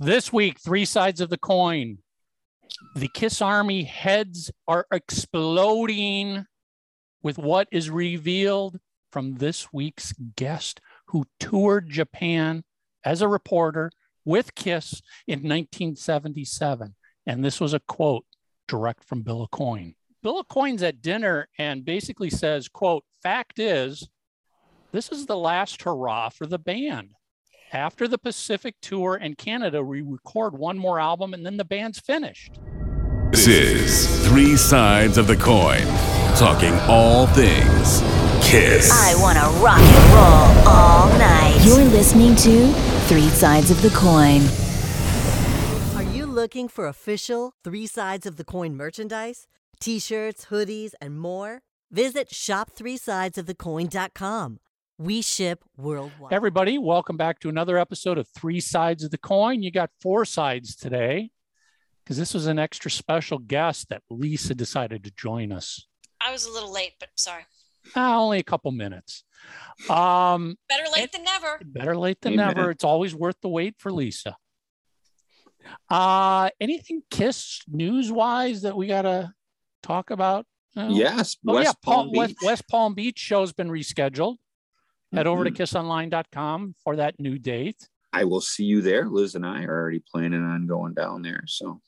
This week, three sides of the coin. The Kiss Army heads are exploding with what is revealed from this week's guest who toured Japan as a reporter with Kiss in 1977. And this was a quote direct from Bill Aucoin. Bill Aucoin's at dinner and basically says, quote, fact is, this is the last hurrah for the band. After the Pacific tour and Canada, we record one more album and then the band's finished. This is Three Sides of the Coin, talking all things Kiss. I want to rock and roll all night. You're listening to Three Sides of the Coin. Are you looking for official Three Sides of the Coin merchandise? T shirts, hoodies, and more? Visit shop3sidesofthecoin.com. We ship worldwide. Everybody, welcome back to another episode of Three Sides of the Coin. You got four sides today because this was an extra special guest that Lisa decided to join us. I was a little late, but sorry. Ah, only a couple minutes. Um, Better late And- than never. better late than Amen. never. It's always worth the wait for Lisa. Uh, anything Kiss news wise that we got to talk about? No? Yes, Oh, West yeah. Palm West, Beach. West Palm Beach show's been rescheduled. Head over to Mhm. kissonline.com for that new date. I will see you there. Liz and I are already planning on going down there. So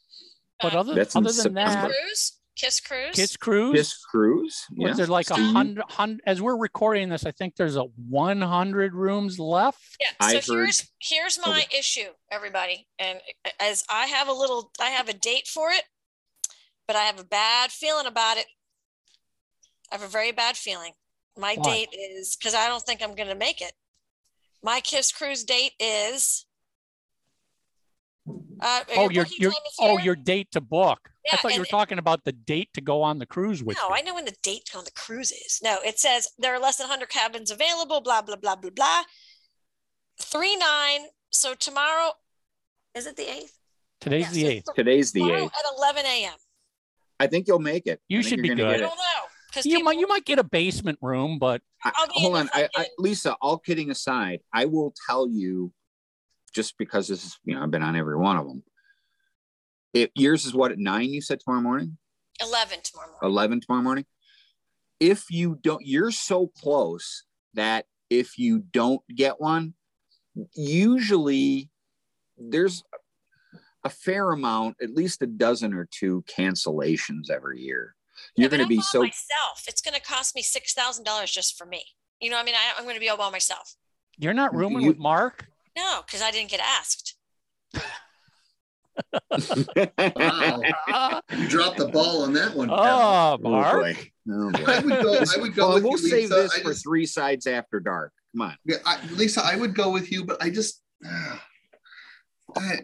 But other, That's other than Kiss that, Cruise. Kiss Cruise. Kiss Cruise. Kiss Cruise. Was yeah. there like a hundred, hundred? As we're recording this, I think there's a 100 rooms left. Yeah. I So heard- here's here's my issue, everybody. And as I have a little, I have a date for it, but I have a bad feeling about it. I have a very bad feeling. My Why? date is because I don't think I'm going to make it. My Kiss Cruise date is. Uh, Oh, your your booking your time is oh your date to book. I thought you were and- talking about the date to go on the cruise with No, you. I know when the date on the cruise is. No, it says there are less than 100 cabins available, blah, blah, blah, blah, blah. 3 9. So tomorrow, is it the 8th? Today's Yes, the it's eighth. th- Today's the eighth. at 11 a.m. I think you'll make it. You I should be gonna I good. don't know. Because You might you might get a basement room, but I- I'll be in hold on, I, I, Lisa. All kidding aside, I will tell you, just because this is, you know, I've been on every one of them. If yours is what at nine? You said tomorrow morning, 11 tomorrow morning. eleven tomorrow morning. If you don't, you're so close that if you don't get one, usually there's a fair amount, at least a dozen or two cancellations every year. Yeah, You're but going to be all so myself. It's going to cost me $6,000 just for me. You know, I mean, I, I'm going to be all by myself. you're not rooming You- with Mark. No, because I didn't get asked. Wow. Ah, You dropped the ball on that one. Kevin. oh, Oh, Mark. boy. Oh, boy. I would go. I would go Well, we'll you, save Lisa. this I for just- three sides after dark. Come on. Yeah, I, Lisa, I would go with you, but I just. I,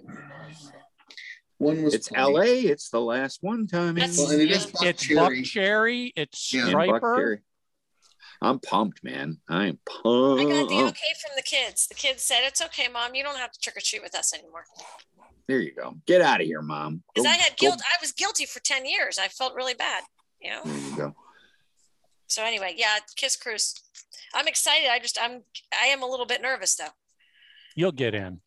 one was It's plenty. LA. It's the last one, Tommy. That's- Well, and it is Buck It's Cherry. Buck Cherry. It's Yeah. Stryper. Cherry. I'm pumped, man. I'm pumped. I got the okay from the kids. The kids said, it's okay, mom. You don't have to trick or treat with us anymore. There you go. Get out of here, mom. Because I had go- guilt. I was guilty for 10 years. I felt really bad, you know? There you go. So anyway, yeah, Kiss Cruise. I'm excited. I just I'm I am a little bit nervous though. You'll get in.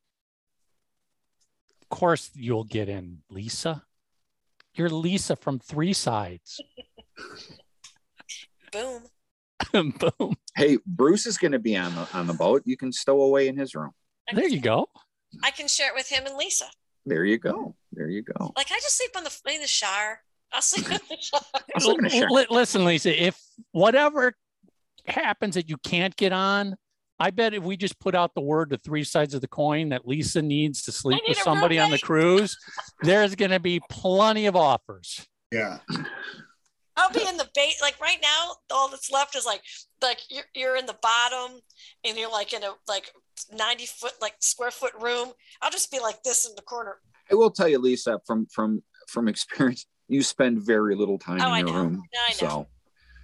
Of course, you'll get in, Lisa. You're Lisa from Three Sides. Boom. Boom. Hey, Bruce is going to be on the on the boat. You can stow away in his room. I There you go. I can share it with him and Lisa. There you go. There you go. Like I just sleep on the in the shower. I'll sleep in the shower. I'm still gonna share. Listen, Lisa, if whatever happens that you can't get on, I bet if we just put out the word to three sides of the coin that Lisa needs to sleep need with a somebody on the cruise, there's going to be plenty of offers. Yeah. I'll be in the bait. Like right now, all that's left is like like you're, you're in the bottom and you're like in a like 90 foot like square foot room. I'll just be like this in the corner. I will tell you, Lisa, from from from experience, you spend very little time Oh, I in your know. room. I know. So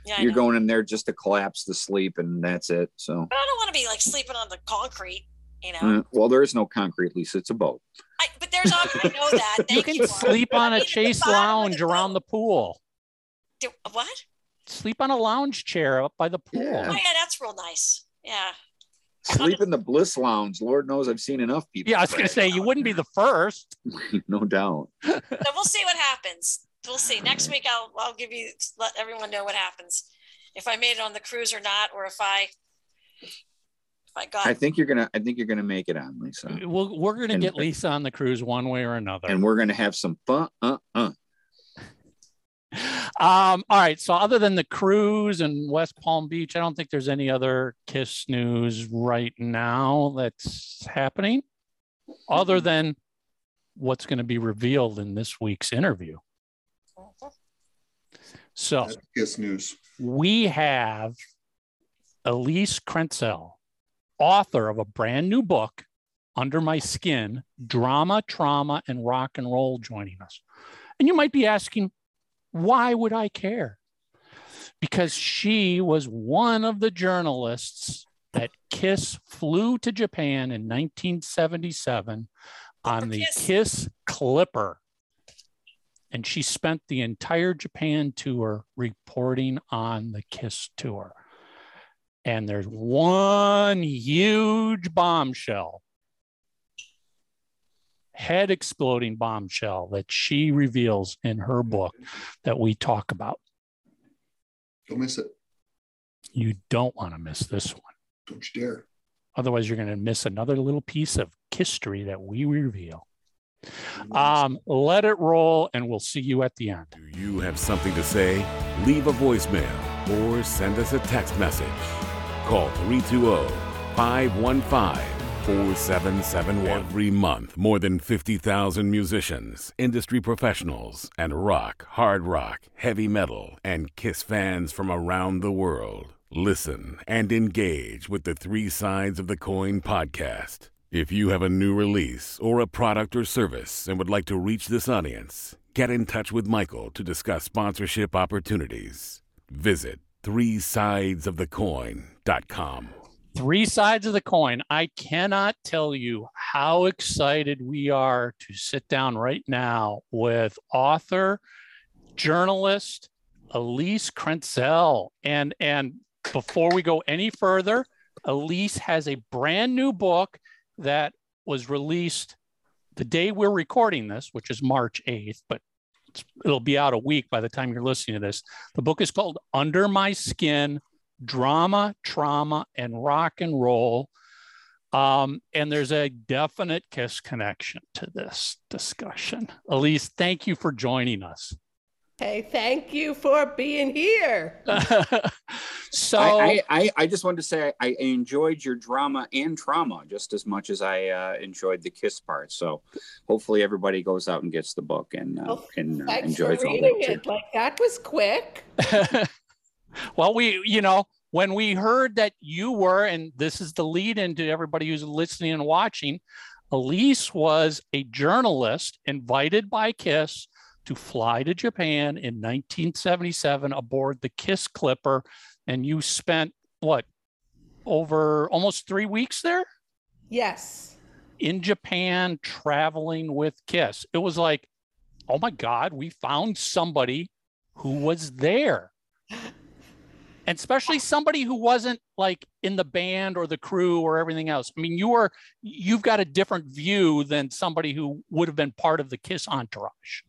Yeah, I you're know. going in there just to collapse to sleep, and that's it. So, But I don't want to be like sleeping on the concrete, you know. uh, well, there is no concrete, Lisa. It's a boat. I, but there's op- I know that. You can you. sleep on a mean, chase lounge the around the pool. Do, what? Sleep on a lounge chair up by the pool. Yeah. Oh yeah, that's real nice. Yeah. Sleep in the bliss lounge. Lord knows I've seen enough people. Yeah, I was going to say you wouldn't be the first. no doubt. So we'll see what happens. We'll see. Next week, I'll I'll give you let everyone know what happens, if I made it on the cruise or not, or if I if I got. I think you're gonna. I think you're gonna make it on, Lisa. We'll, we're going to And- get Lisa on the cruise one way or another. And we're gonna have some fun. Uh, uh. Um, all right. So other than the cruise and West Palm Beach, I don't think there's any other Kiss news right now that's happening, other than what's going to be revealed in this week's interview. So That's Kiss news. we have Elise Krentzel, author of a brand new book, Under My Skin Drama, Trauma, and Rock and Roll, joining us. And you might be asking, why would I care? Because she was one of the journalists that Kiss flew to Japan in 1977 on the Kiss. Kiss Clipper. And she spent the entire Japan tour reporting on the Kiss tour. And there's one huge bombshell, head exploding bombshell that she reveals in her book that we talk about. Don't miss it. You don't want to miss this one. Don't you dare. Otherwise, you're going to miss another little piece of history that we reveal. Um, let it roll, and we'll see you at the end. Do you have something to say? Leave a voicemail or send us a text message. Call 320 515 4771. Every month, more than 50,000 musicians, industry professionals, and rock, hard rock, heavy metal, and Kiss fans from around the world listen and engage with the Three Sides of the Coin podcast. If you have a new release or a product or service and would like to reach this audience, get in touch with Michael to discuss sponsorship opportunities. Visit three sides of the coin.com. Three sides of the coin. I cannot tell you how excited we are to sit down right now with author, journalist Elise Krentzel. And and before we go any further, Elise has a brand new book that was released the day we're recording this, which is March 8th, but it'll be out a week by the time you're listening to this. The book is called Under My Skin Drama, Trauma, and Rock and Roll. Um, and there's a definite Kiss connection to this discussion. Elise, thank you for joining us. Hey, thank you for being here. so, I, I, I, I just wanted to say I, I enjoyed your drama and trauma just as much as I uh, enjoyed the kiss part. So hopefully everybody goes out and gets the book and, uh, Well, and uh, enjoys all reading that. it. too. Like that was quick. well, we, you know, when we heard that you were, and this is the lead into everybody who's listening and watching, Elise was a journalist invited by Kiss to fly to Japan in 1977 aboard the Kiss Clipper. And you spent what, over almost three weeks there Yes. in Japan traveling with Kiss? It was like, oh my God, we found somebody who was there and especially somebody who wasn't like in the band or the crew or everything else. I mean, you are you've got a different view than somebody who would have been part of the Kiss entourage.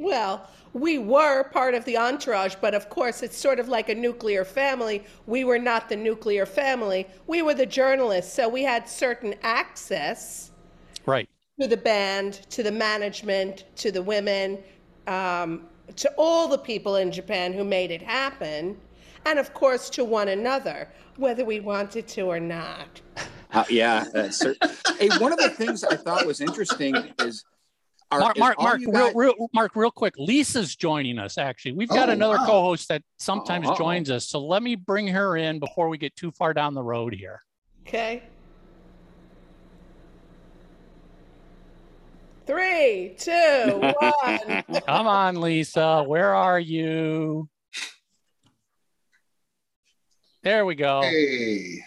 Well, we were part of the entourage, but of course, it's sort of like a nuclear family. We were not the nuclear family. We were the journalists, so we had certain access Right. to the band, to the management, to the women, um, to all the people in Japan who made it happen, and of course to one another, whether we wanted to or not. Uh, yeah. uh, cer- hey, one of the things I thought was interesting is, are, Mark, Mark, Mark, you real, real, Mark, real quick. Lisa's joining us. Actually, we've got Oh, another wow. co-host that sometimes Uh-oh. joins us. So let me bring her in before we get too far down the road here. Okay. Three, two, one. Come on, Lisa. Where are you? There we go. Hey.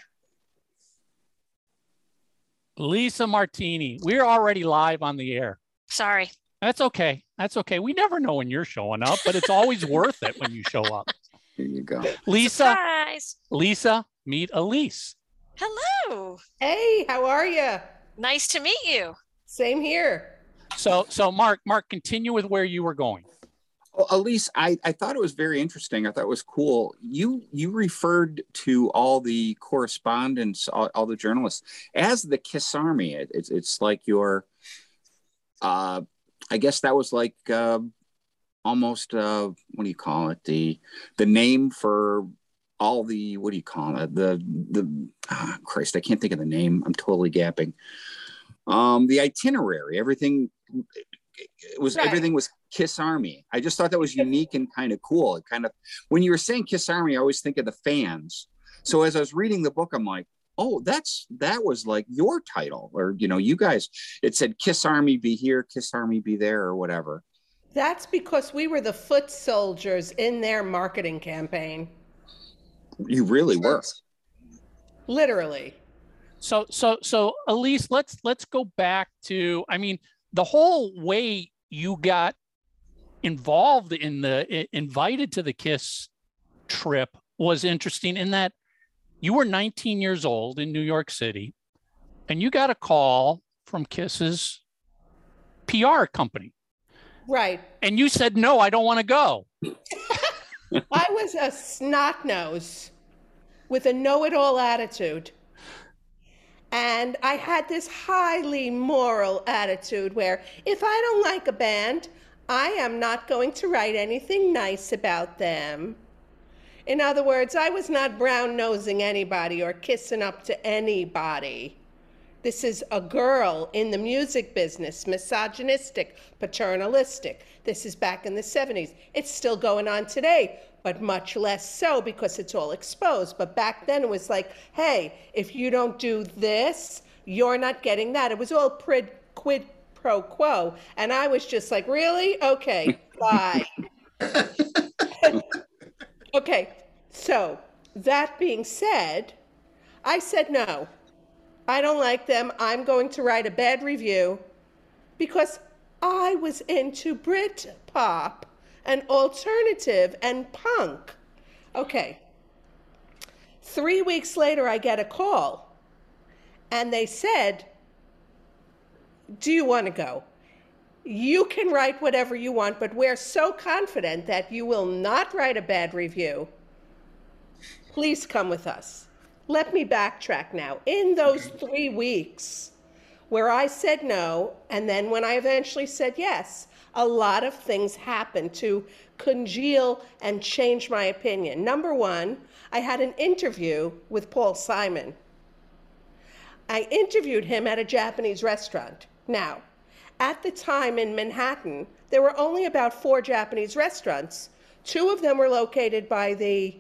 Lisa Martini. We're already live on the air. Sorry. That's okay. That's okay. We never know when you're showing up, but it's always worth it when you show up. Here you go. Lisa, Surprise. Lisa, meet Elise. Hello. Hey, how are you? Nice to meet you. Same here. So, so Mark, Mark, continue with where you were going. Well, Elise, I, I thought it was very interesting. I thought it was cool. You you referred to all the correspondents, all, all the journalists, as the Kiss Army. It, it's it's like your, uh, I guess that was like uh, almost uh, what do you call it? The the name for all the what do you call it? The the ah, Christ, I can't think of the name. I'm totally gapping. Um, the itinerary, everything it was Right. everything was Kiss Army. I just thought that was unique and kind of cool. It kind of when you were saying Kiss Army, I always think of the fans. So as I was reading the book, I'm like, oh, that's that was like your title, or you know, you guys. It said Kiss Army be here, Kiss Army be there, or whatever. That's because we were the foot soldiers in their marketing campaign. You really were. Literally. So, so, so, Elise, let's let's go back to. I mean, the whole way you got involved in the invited to the Kiss trip was interesting in that you were 19 years old in New York City, and you got a call from Kiss's PR company, Right. and you said, "No, I don't want to go." I was a snot nose with a know it all attitude. And I had this highly moral attitude where if I don't like a band, I am not going to write anything nice about them. In other words, I was not brown nosing anybody or kissing up to anybody. This is a girl in the music business, misogynistic, paternalistic. This is back in the 70s. It's still going on today, but much less so because it's all exposed. But back then it was like, hey, if you don't do this, you're not getting that. It was all prid, quid pro quo. And I was just like, really? Okay, bye. okay, so that being said, I said no. I don't like them. I'm going to write a bad review because I was into Brit pop and alternative and punk. Okay. Three weeks later, I get a call and they said, Do you want to go? You can write whatever you want, but we're so confident that you will not write a bad review. Please come with us. Let me backtrack now. In those three weeks where I said no, and then when I eventually said yes, a lot of things happened to congeal and change my opinion. Number one, I had an interview with Paul Simon. I interviewed him at a Japanese restaurant. Now, at the time in Manhattan, there were only about four Japanese restaurants. Two of them were located by the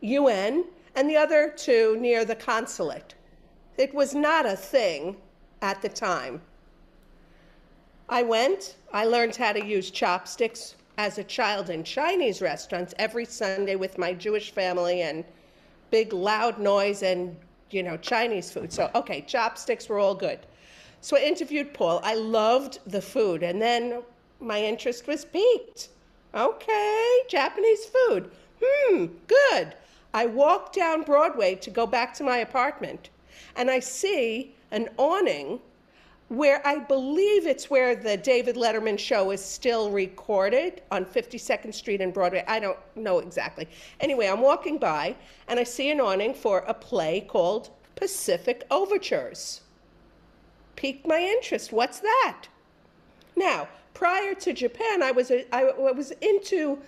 UN, and the other two near the consulate. It was not a thing at the time. I went, I learned how to use chopsticks as a child in Chinese restaurants every Sunday with my Jewish family and big loud noise and, you know, Chinese food. So, okay, chopsticks were all good. So I interviewed Paul. I loved the food, and then my interest was piqued. Okay, Japanese food. Hmm, good. I walk down Broadway to go back to my apartment, and I see an awning where I believe it's where the David Letterman show is still recorded on 52nd Street and Broadway. I don't know exactly. Anyway, I'm walking by and I see an awning for a play called Pacific Overtures. Piqued my interest. What's that? Now, prior to Japan, I was, a, I, I was into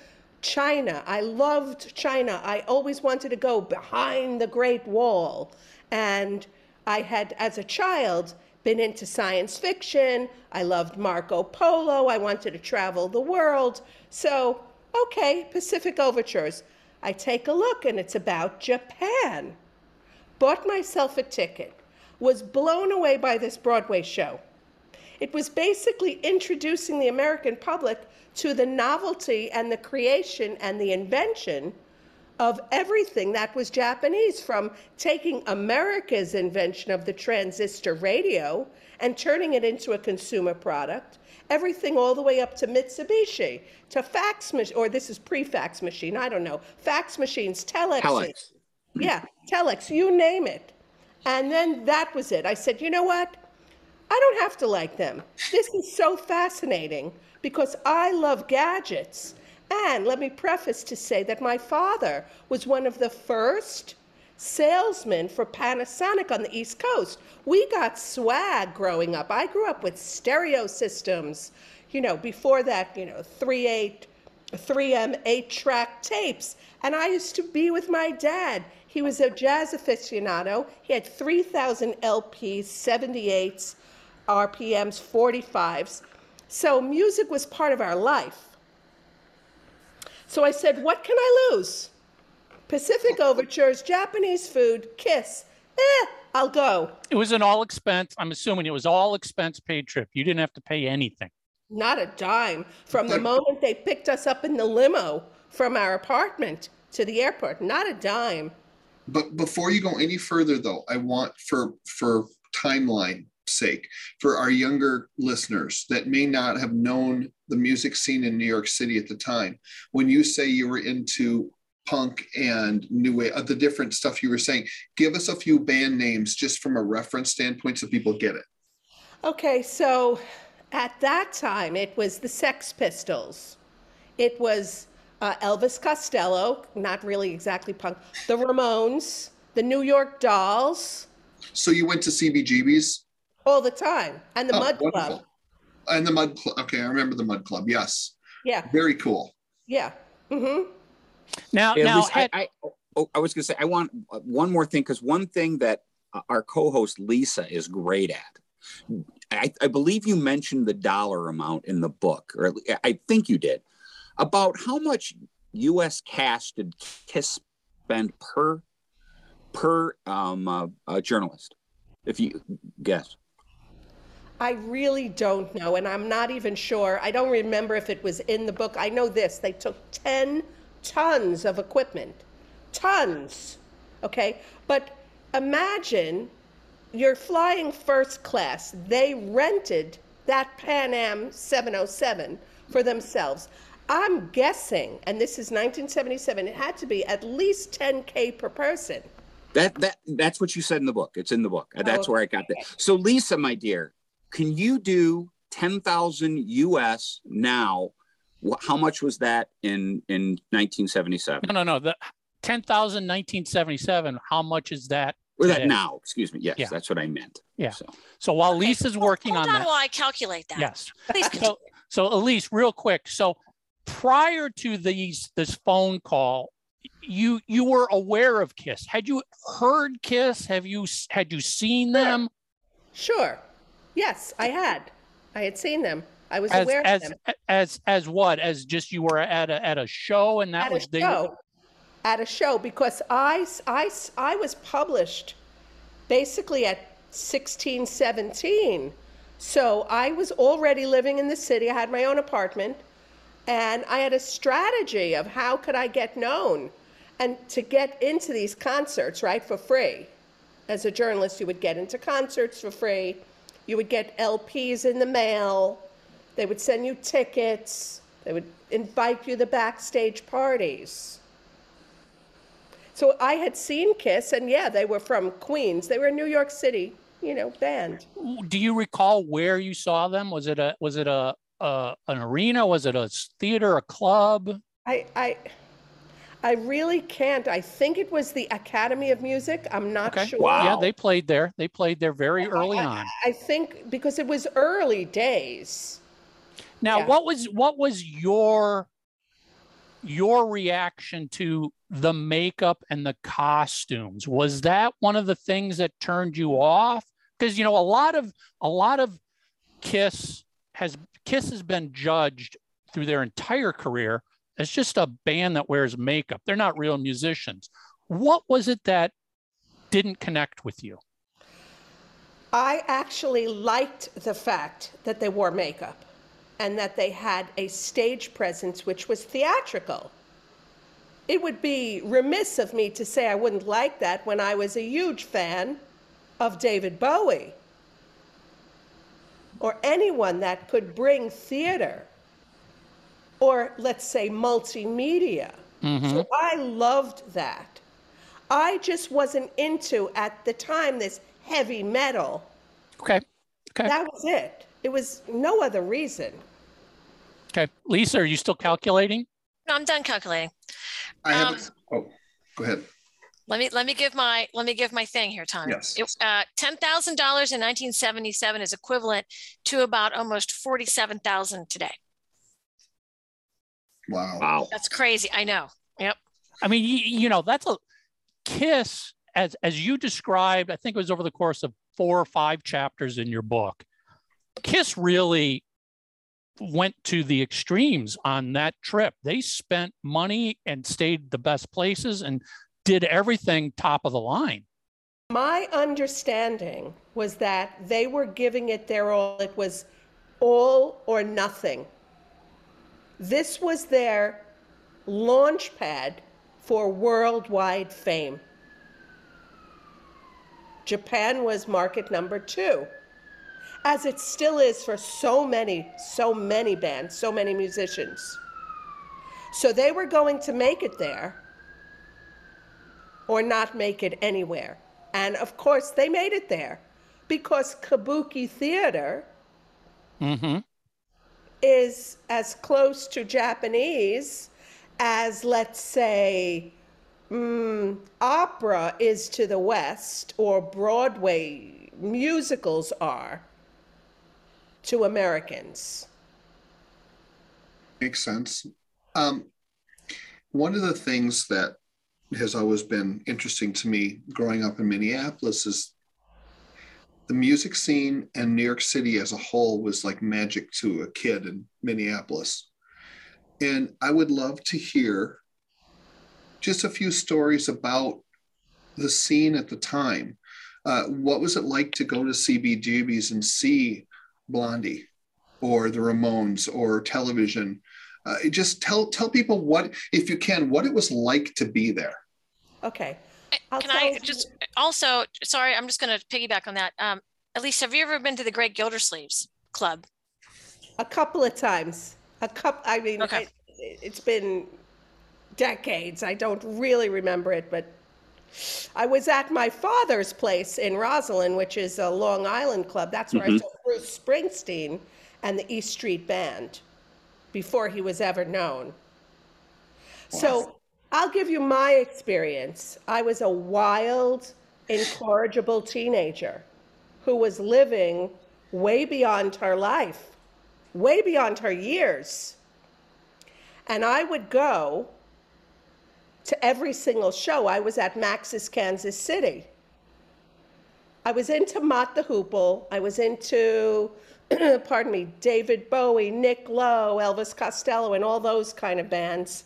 China. I loved China. I always wanted to go behind the Great Wall. And I had, as a child, been into science fiction. I loved Marco Polo. I wanted to travel the world. So, okay, Pacific Overtures. I take a look and it's about Japan. Bought myself a ticket. Was blown away by this Broadway show. It was basically introducing the American public to the novelty and the creation and the invention of everything that was Japanese, from taking America's invention of the transistor radio and turning it into a consumer product, everything all the way up to Mitsubishi, to fax machine, or this is pre fax machine, I don't know, fax machines, telexes. Telex. Yeah, telex, you name it. And then that was it. I said, you know what? I don't have to like them. This is so fascinating because I love gadgets. And let me preface to say that my father was one of the first salesmen for Panasonic on the East Coast. We got swag growing up. I grew up with stereo systems. You know, before that, you know, 3 3M 8 track tapes. And I used to be with my dad. He was a jazz aficionado. He had 3,000 LPs, 78s, RPMs, 45s. So music was part of our life. So I said, What can I lose? Pacific Overtures, Japanese food, kiss. Eh, I'll go. It was an all expense. I'm assuming it was all expense paid trip. You didn't have to pay anything. Not a dime. From the moment they picked us up in the limo from our apartment to the airport, not a dime. But before you go any further, though, I want for for timeline sake for our younger listeners that may not have known the music scene in New York City at the time. When you say you were into punk and new wave, the different stuff you were saying, give us a few band names just from a reference standpoint so people get it. Okay, so at that time it was the Sex Pistols. It was uh, Elvis Costello, not really exactly punk, the Ramones, the New York Dolls. So you went to CBGB's? All the time. And the oh, Mud wonderful. Club. And the Mud Club. Okay, I remember the Mud Club. Yes. Yeah. Very cool. Yeah. Mm-hmm. Now, yeah, now, I, I, oh, I was going to say, I want one more thing because one thing that uh, our co-host Lisa is great at. I, I, believe you mentioned the dollar amount in the book, or I think you did, about how much U.S. cash did Kiss spend per per um, uh, uh, journalist, if you guess. I really don't know, and I'm not even sure. I don't remember if it was in the book. I know this: they took ten tons of equipment, tons. Okay, but imagine you're flying first class. They rented that Pan Am 707 for themselves. I'm guessing, and this is 1977, it had to be at least 10K per person. That that that's what you said in the book. It's in the book. Uh, that's oh, where I got that. So Lisa, my dear, can you do 10,000 US now? How much was that in in 1977? No, no, no. The 10,000 1977. How much is that? Or that now? Excuse me. Yes, yeah. that's what I meant. Yeah. So, so while okay. Lisa's working Hold on, on that, while I calculate that. Yes. Please. So, so Elise, real quick. So prior to these this phone call, you you were aware of Kiss. Had you heard Kiss? Have you had you seen them? Sure. Yes, I had. I had seen them. I was as, aware as, of them. As as what? As just you were at a at a show and that at was a show. At a show because I, I, I was published basically at 16, 17. So I was already living in the city. I had my own apartment and I had a strategy of how could I get known and to get into these concerts, right, for free. As a journalist, you would get into concerts for free. You would get LPs in the mail. They would send you tickets. They would invite you to backstage parties. So I had seen Kiss, and yeah, they were from Queens. They were a New York City, you know, band. Do you recall where you saw them? Was it a was it a, a an arena? Was it a theater, a club? I I I really can't. I think it was the Academy of Music. I'm not okay. sure. Wow. Yeah, they played there. They played there very early I, on. I think because it was early days. Now, yeah. what was what was your your reaction to the makeup and the costumes? Was that one of the things that turned you off? Because you know, a lot of a lot of Kiss has Kiss has been judged through their entire career as just a band that wears makeup. They're not real musicians. What was it that didn't connect with you? I actually liked the fact that they wore makeup and that they had a stage presence which was theatrical. It would be remiss of me to say I wouldn't like that when I was a huge fan of David Bowie or anyone that could bring theater or let's say multimedia. Mm-hmm. So I loved that. I just wasn't into at the time this heavy metal. Okay. Okay. That was it. It was no other reason. Okay. Lisa, are you still calculating? No, I'm done calculating. I have. Um, oh, go ahead. Let me let me give my let me give my thing here, Tommy. Yes. It, uh, ten thousand dollars in 1977 is equivalent to about almost forty-seven thousand today. Wow. Wow. That's crazy. I know. Yep. I mean, you, you know, that's a kiss as as you described. I think it was over the course of four or five chapters in your book. Kiss really went to the extremes on that trip. They spent money and stayed the best places and did everything top of the line. My understanding was that they were giving it their all. It was all or nothing. This was their launch pad for worldwide fame. Japan was market number two, as it still is for so many, so many bands, so many musicians. So they were going to make it there or not make it anywhere. And of course, they made it there because Kabuki Theater Mm-hmm. is as close to Japanese as, let's say, mm, opera is to the West or Broadway musicals are to Americans. Makes sense. Um, one of the things that has always been interesting to me growing up in Minneapolis is the music scene and New York City as a whole was like magic to a kid in Minneapolis. And I would love to hear just a few stories about the scene at the time. Uh, what was it like to go to CBGB's and see Blondie or the Ramones or television? Uh, just tell tell people what, if you can, what it was like to be there. Okay. I'll Can I tell- just also? Sorry, I'm just going to piggyback on that. Um, Elise, have you ever been to the Great Gildersleeves Club? A couple of times. A couple, I mean, Okay. it, it's been decades. I don't really remember it, but I was at my father's place in Roslyn, which is a Long Island club. That's where I saw Bruce Springsteen and the East Street Band before he was ever known. So I'll give you my experience. I was a wild, incorrigible teenager who was living way beyond her life, way beyond her years. And I would go to every single show. I was at Max's Kansas City. I was into Mott the Hoople. I was into, pardon me, David Bowie, Nick Lowe, Elvis Costello, and all those kind of bands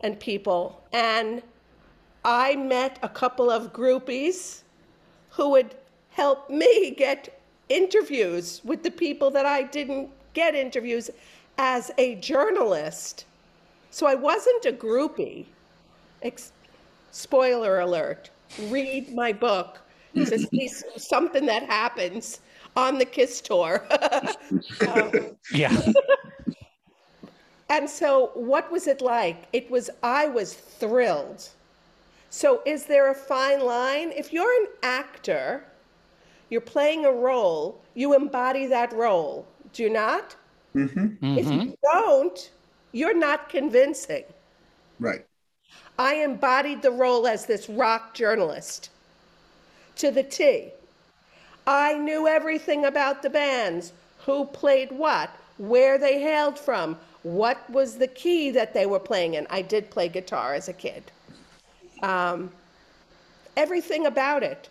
and people. And I met a couple of groupies who would help me get interviews with the people that I didn't get interviews as a journalist. So I wasn't a groupie. Ex- spoiler alert read my book see something that happens on the Kiss tour. Um, Yeah. and so, what was it like? It was, I was thrilled. So, is there a fine line? If you're an actor, you're playing a role, you embody that role. Do you not? If you don't, you're not convincing. Right. I embodied the role as this rock journalist to the T. I knew everything about the bands, who played what, where they hailed from, what was the key that they were playing in. I did play guitar as a kid. Um, everything about it,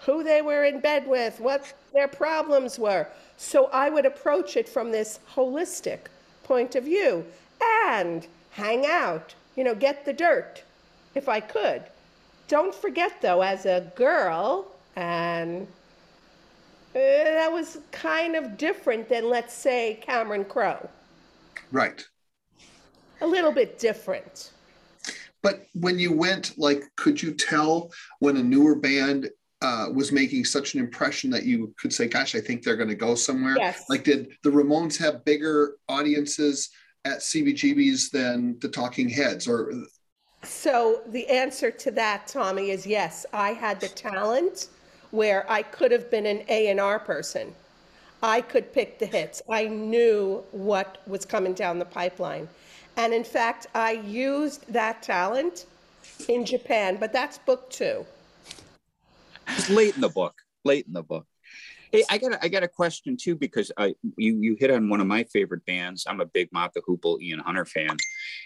who they were in bed with, what their problems were. So I would approach it from this holistic point of view and hang out, you know, get the dirt if I could. Don't forget, though, as a girl, and that was kind of different than, let's say, Cameron Crowe. Right. A little bit different. But when you went, like, could you tell when a newer band uh, was making such an impression that you could say, "Gosh, I think they're going to go somewhere"? Yes. Like, did the Ramones have bigger audiences at CBGBs than the Talking Heads, or So the answer to that, Tommy, is yes. I had the talent where I could have been an A and R person. I could pick the hits. I knew what was coming down the pipeline. And in fact, I used that talent in Japan, but that's book two. It's late in the book. Late in the book. Hey, I got a, I got a question too because I you you hit on one of my favorite bands. I'm a big Mott Hoople Ian Hunter fan,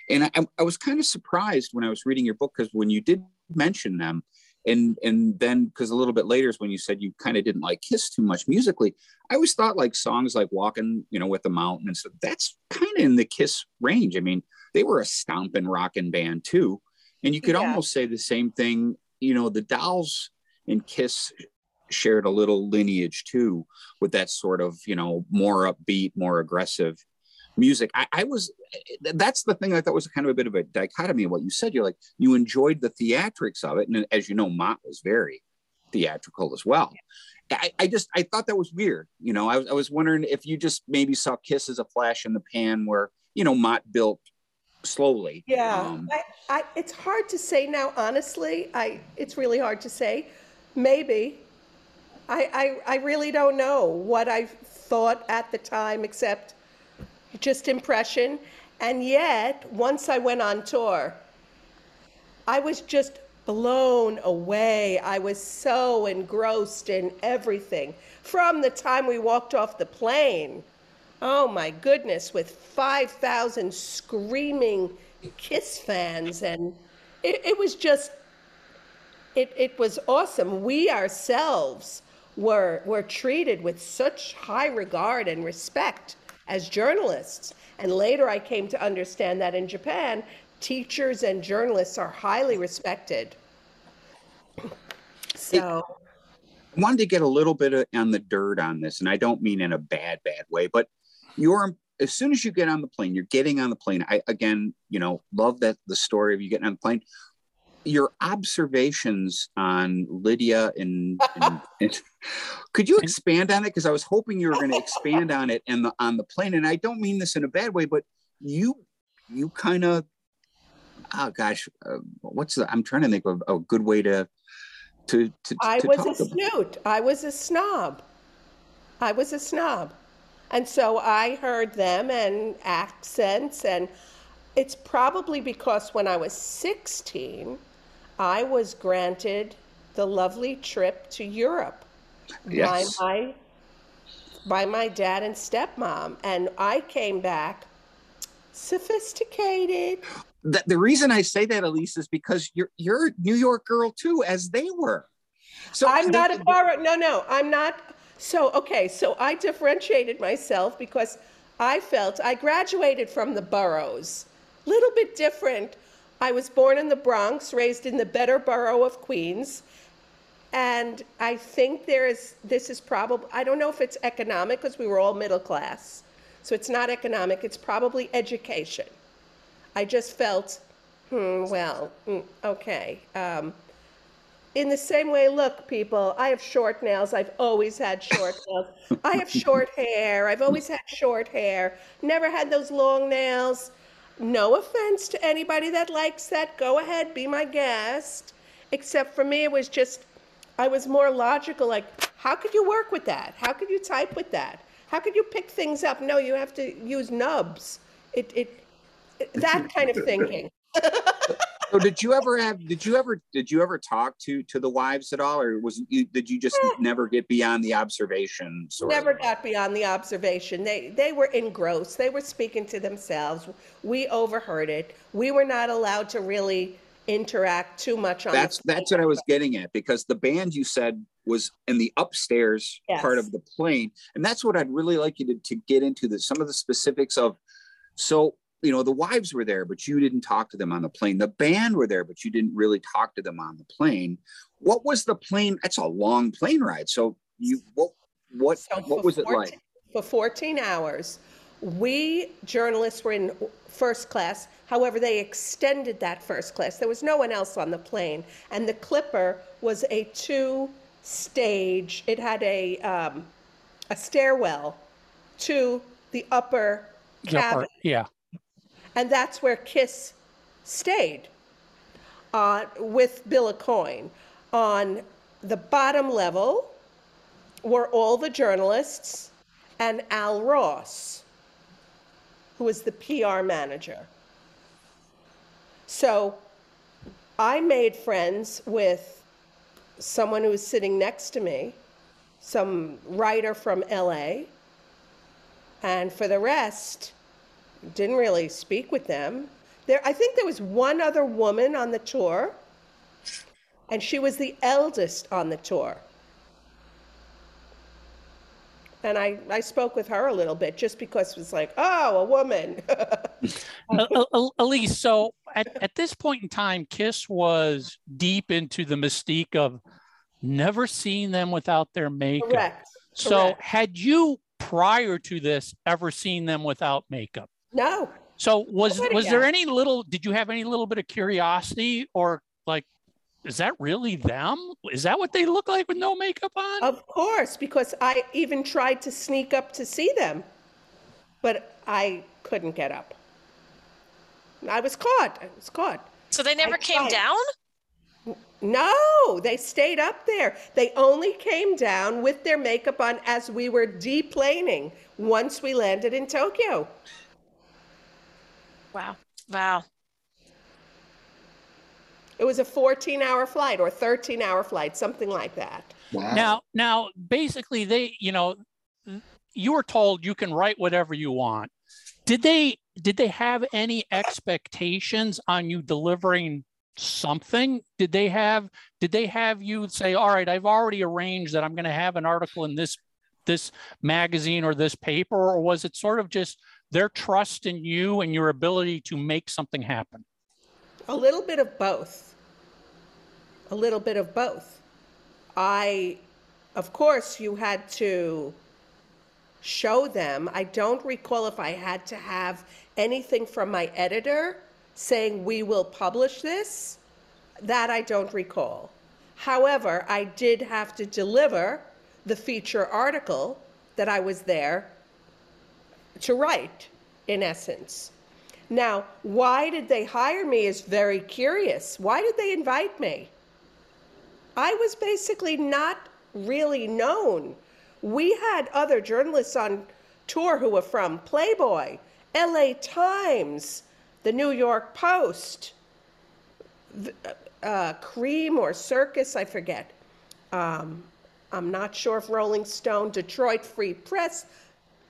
and I, I was kind of surprised when I was reading your book because when you did mention them, and and then because a little bit later is when you said you kind of didn't like Kiss too much musically. I always thought like songs like "Walking," you know, with the mountain and stuff. That's kind of in the Kiss range. I mean, they were a stomping rocking band too, and you could Yeah. almost say the same thing. You know, the Dolls and Kiss shared a little lineage too with that sort of you know more upbeat more aggressive music. I, I was that's the thing i thought was kind of a bit of a dichotomy of what you said. You're like you enjoyed the theatrics of it. And as you know mott was very theatrical as well. I, I just i thought that was weird. You know I, was- I was wondering if you just maybe saw kiss as a flash in the pan where you know mott built slowly. Yeah, Um, I, I, it's hard to say now, honestly. I, it's really hard to say. Maybe. I, I, I really don't know what I thought at the time, except just impression. And yet, once I went on tour, I was just blown away. I was so engrossed in everything from the time we walked off the plane. Oh my goodness, with 5,000 screaming Kiss fans. And it, it was just, it, it was awesome. We ourselves were, were treated with such high regard and respect as journalists. And later I came to understand that in Japan, teachers and journalists are highly respected. So, I wanted to get a little bit of, on the dirt on this, and I don't mean in a bad, bad way, but you're as soon as you get on the plane, you're getting on the plane. I again, you know, love that the story of you getting on the plane. Your observations on Lydia and, and, and- could you expand on it? Because I was hoping you were going to expand on it and the on the plane, and I don't mean this in a bad way, but you you kind of oh gosh, uh, what's the? I'm trying to think of a good way to to to, I to was talk a about. snoot. I was a snob. I was a snob. And so I heard them and accents, and it's probably because when I was 16, I was granted the lovely trip to Europe Yes. by my by my dad and stepmom, and I came back sophisticated. the, the reason I say that, Elise, is because you're you're a New York girl too, as they were. So I'm not a borough. No, no, I'm not. So, okay, so I differentiated myself because I felt I graduated from the boroughs. Little bit different. I was born in the Bronx, raised in the better borough of Queens. And I think there is, this is probably, I don't know if it's economic because we were all middle class. So it's not economic, it's probably education. I just felt, hmm, well, mm, okay. Um, in the same way, look, people, I have short nails. I've always had short nails. I have short hair. I've always had short hair. Never had those long nails. No offense to anybody that likes that. Go ahead, be my guest. Except for me, it was just, I was more logical. Like, how could you work with that? How could you type with that? How could you pick things up? No, you have to use nubs. It, it, that kind of thinking. So did you ever have? Did you ever? Did you ever talk to to the wives at all, or was you? Did you just mm. never get beyond the observation? Sort Never of? got beyond the observation. They they were engrossed. They were speaking to themselves. We overheard it. We were not allowed to really interact too much on That's the that's what I was getting at because the band you said was in the upstairs part of the plane, and that's what I'd really like you to, to get into the some of the specifics of. So you know the wives were there, but you didn't talk to them on the plane. The band were there, but you didn't really talk to them on the plane. What was the plane? That's a long plane ride. So you what what So what for was it like? For 14 hours, we journalists were in first class. However, they extended that first class. There was no one else on the plane. And the Clipper was a two stage, it had a, um, a stairwell to the upper The upper- cabin. yeah. And that's where Kiss stayed. uh, with Bill Aucoin. On the bottom level were all the journalists and Al Ross, who was the PR manager. So I made friends with someone who was sitting next to me, some writer from LA, and for the rest, didn't really speak with them. There, I think there was one other woman on the tour, and she was the eldest on the tour. And I, I spoke with her a little bit just because it was like, oh, a woman. Elise, so at, at this point in time, Kiss was deep into the mystique of never seeing them without their makeup. Correct. So Correct. had you prior to this ever seen them without makeup? No, So was Nobody was there any little did you have any little bit of curiosity or like is that really them? Is that what they look like with no makeup on? of course, because I even tried to sneak up to see them, but I couldn't get up. I was caught. I was caught. So they never I came tried. down? No, they stayed up there. They only came down with their makeup on as we were deplaning once we landed in Tokyo. Wow. Wow. It was a 14 hour flight or 13 hour flight, something like that. Wow. Now, now, basically, they, you know, you were told you can write whatever you want. Did they, did they have any expectations on you delivering something? Did they have, did they have you say, all right, I've already arranged that I'm going to have an article in this, this magazine or this paper, or was it sort of just their trust in you and your ability to make something happen? A little bit of both. A little bit of both. I, of course, you had to show them. I don't recall if I had to have anything from my editor saying we will publish this. That I don't recall. However, I did have to deliver the feature article that I was there to write, in essence. Now, why did they hire me is very curious. Why did they invite me? I was basically not really known. We had other journalists on tour who were from Playboy, LA Times, the New York Post, uh, Cream or Circus, I forget. Um, I'm not sure if Rolling Stone, Detroit Free Press.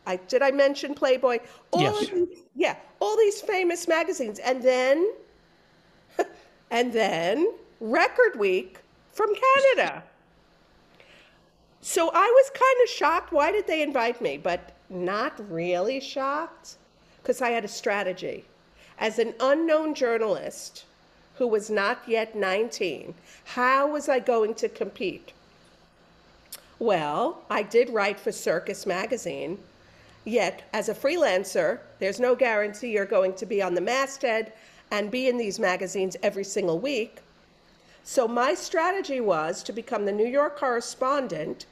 I, did I mention Playboy? All Yes. these, yeah, all these famous magazines. And then, and then Record Week from Canada. So I was kind of shocked. Why did they invite me? But not really shocked because I had a strategy. As an unknown journalist who was not yet 19, how was I going to compete? Well, I did write for Circus Magazine, yet as a freelancer, there's no guarantee you're going to be on the masthead and be in these magazines every single week. So my strategy was to become the New York correspondent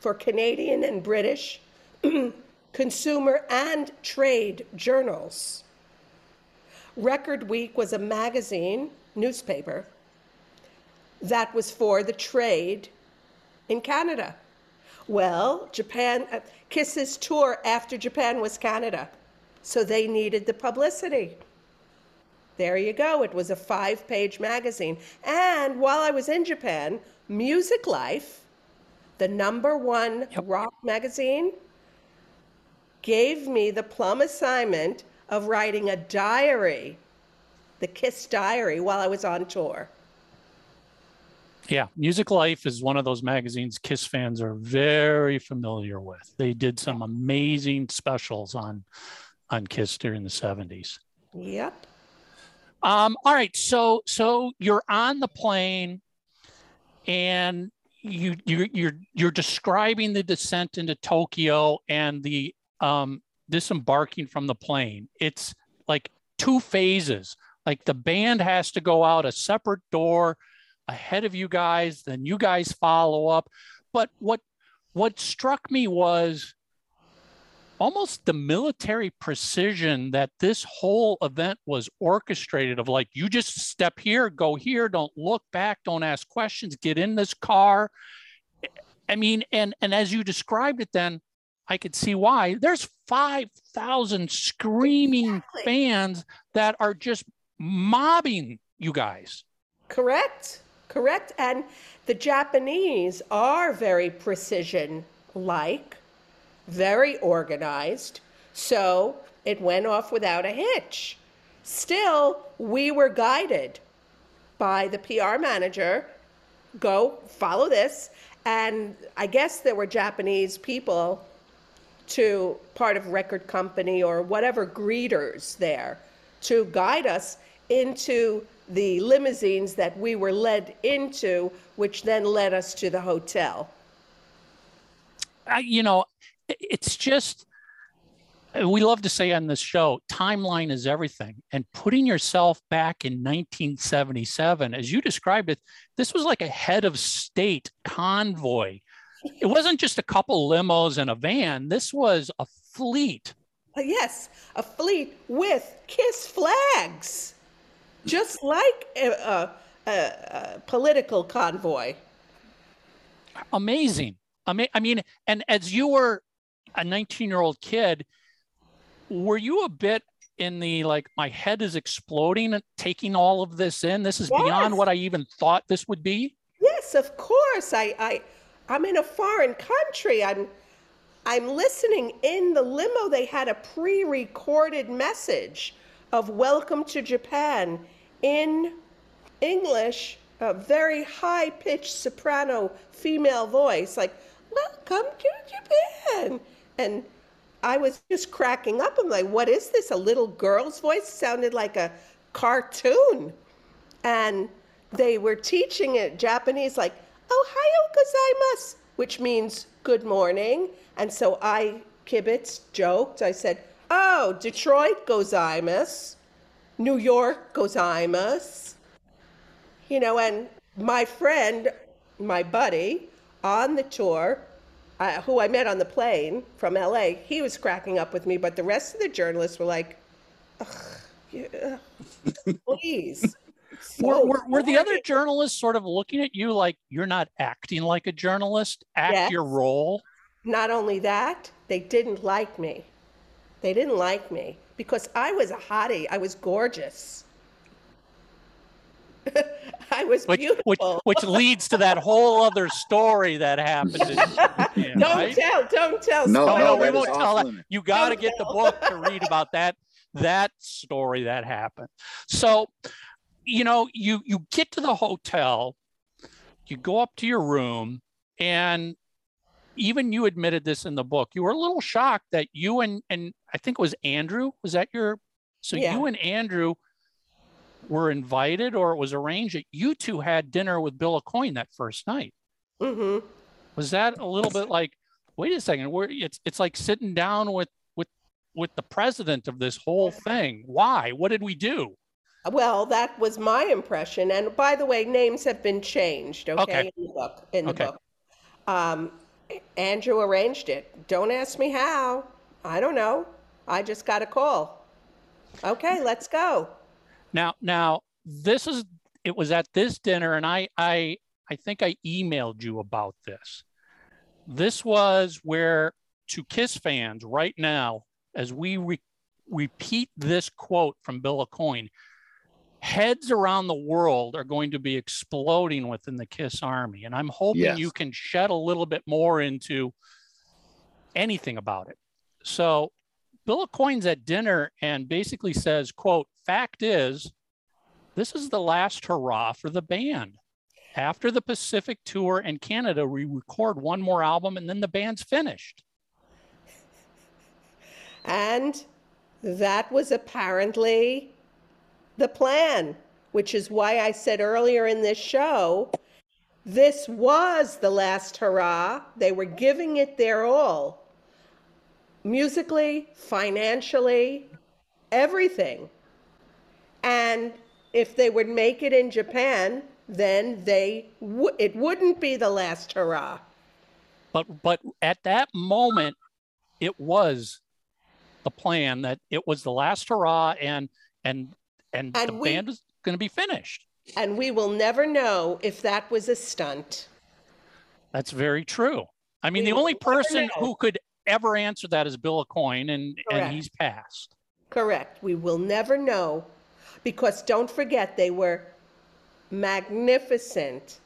for Canadian and British consumer and trade journals. Record Week was a magazine, newspaper, that was for the trade in Canada. Well, Japan, uh, Kiss's tour after Japan was Canada, so they needed the publicity. There you go. It was a five page magazine. And while I was in Japan, Music Life, the number one rock magazine, gave me the plum assignment of writing a diary, the Kiss diary, while I was on tour. Yeah, Music Life is one of those magazines Kiss fans are very familiar with. They did some amazing specials on on Kiss during the 70s. Yep. Um, all right, so so you're on the plane and you you you're you're describing the descent into Tokyo and the um disembarking from the plane. It's like two phases. Like the band has to go out a separate door ahead of you guys, then you guys follow up. But what what struck me was almost the military precision that this whole event was orchestrated of like you just step here go here don't look back don't ask questions get in this car i mean and and as you described it then i could see why there's 5000 screaming Exactly. fans that are just mobbing you guys Correct, correct. And the Japanese are very precision like, very organized. So it went off without a hitch. Still, we were guided by the PR manager go follow this. And I guess there were Japanese people to part of record company or whatever greeters there to guide us into the limousines that we were led into, which then led us to the hotel. I, you know, it's just we love to say on this show, timeline is everything. And putting yourself back in 1977, as you described it, this was like a head of state convoy. It wasn't just a couple limos and a van. This was a fleet. Uh, Yes, a fleet with KISS flags, just like a, a, a, political convoy. Amazing. I mean, I mean, and as you were a 19 year old kid, were you a bit in the like, my head is exploding and taking all of this in? This is beyond what I even thought this would be. Yes, of course. I, I, I'm in a foreign country. I'm, I'm listening in the limo. They had a pre-recorded message of "Welcome to Japan" in English, a very high-pitched soprano female voice, like "Welcome to Japan," and I was just cracking up. I'm like, "What is this? A little girl's voice?" Sounded like a cartoon and they were teaching it Japanese like "Ohayo gozaimasu," which means good morning. And so I kibitz joked. I said, "Oh, Detroit gozaimasu, New York gozaimasu." You know, and my friend, my buddy on the tour, uh, who I met on the plane from LA, he was cracking up with me, but the rest of the journalists were like, Ugh, yeah, please. Were, So were, were the other journalists sort of looking at you like you're not acting like a journalist? Act your role. Not only that, they didn't like me. They didn't like me because I was a hottie. I was gorgeous. I was Which, beautiful. which, which leads to that whole other story that happened. In Japan, don't right? tell, don't tell. No, No, no, no, we won't is tell off that. You got to Don't get the book to read about that that story that happened. So, you know, you you get to the hotel, you go up to your room, and even you admitted this in the book. You were a little shocked that you and and I think it was Andrew. Was that your? So Yeah. you and Andrew were invited, or it was arranged that you two had dinner with Bill Aucoin that first night. hmm Was that a little bit like, wait a second, we're, it's it's like sitting down with with with the president of this whole thing. Why? What did we do? Well, that was my impression. And by the way, names have been changed. Okay, Okay. in the book. In the Okay. book, um, Andrew arranged it. Don't ask me how. I don't know. I just got a call. Okay, let's go. Now, now this is it was at this dinner, and I I I think I emailed you about this. This was where to Kiss fans right now, as we re- repeat this quote from Bill Aucoin, heads around the world are going to be exploding within the Kiss Army, and I'm hoping Yes. you can shed a little bit more into anything about it. So Bill Aucoin's at dinner and basically says, quote, fact is, this is the last hurrah for the band. After the Pacific tour and Canada, we record one more album and then the band's finished. And that was apparently the plan, which is why I said earlier in this show this was the last hurrah. They were giving it their all musically, financially, everything. And if they would make it in Japan, then they w- it wouldn't be the last hurrah. But but at that moment, it was the plan that it was the last hurrah and and and, And the we- band was going to be finished. And we will never know if that was a stunt. That's very true. I mean, We the only person know. who could ever answer that is Bill Aucoin, and Correct. and he's passed. Correct. We will never know because don't forget they were magnificent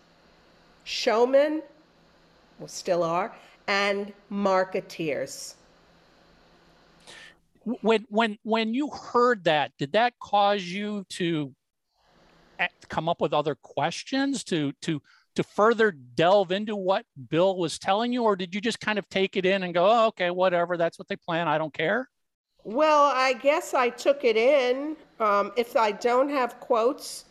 showmen, well, still are, and marketeers. When when when you heard that, did that cause you to come up with other questions to to to further delve into what Bill was telling you, or did you just kind of take it in and go, oh, okay, whatever, that's what they plan, I don't care? Well, I guess I took it in. Um, if I don't have quotes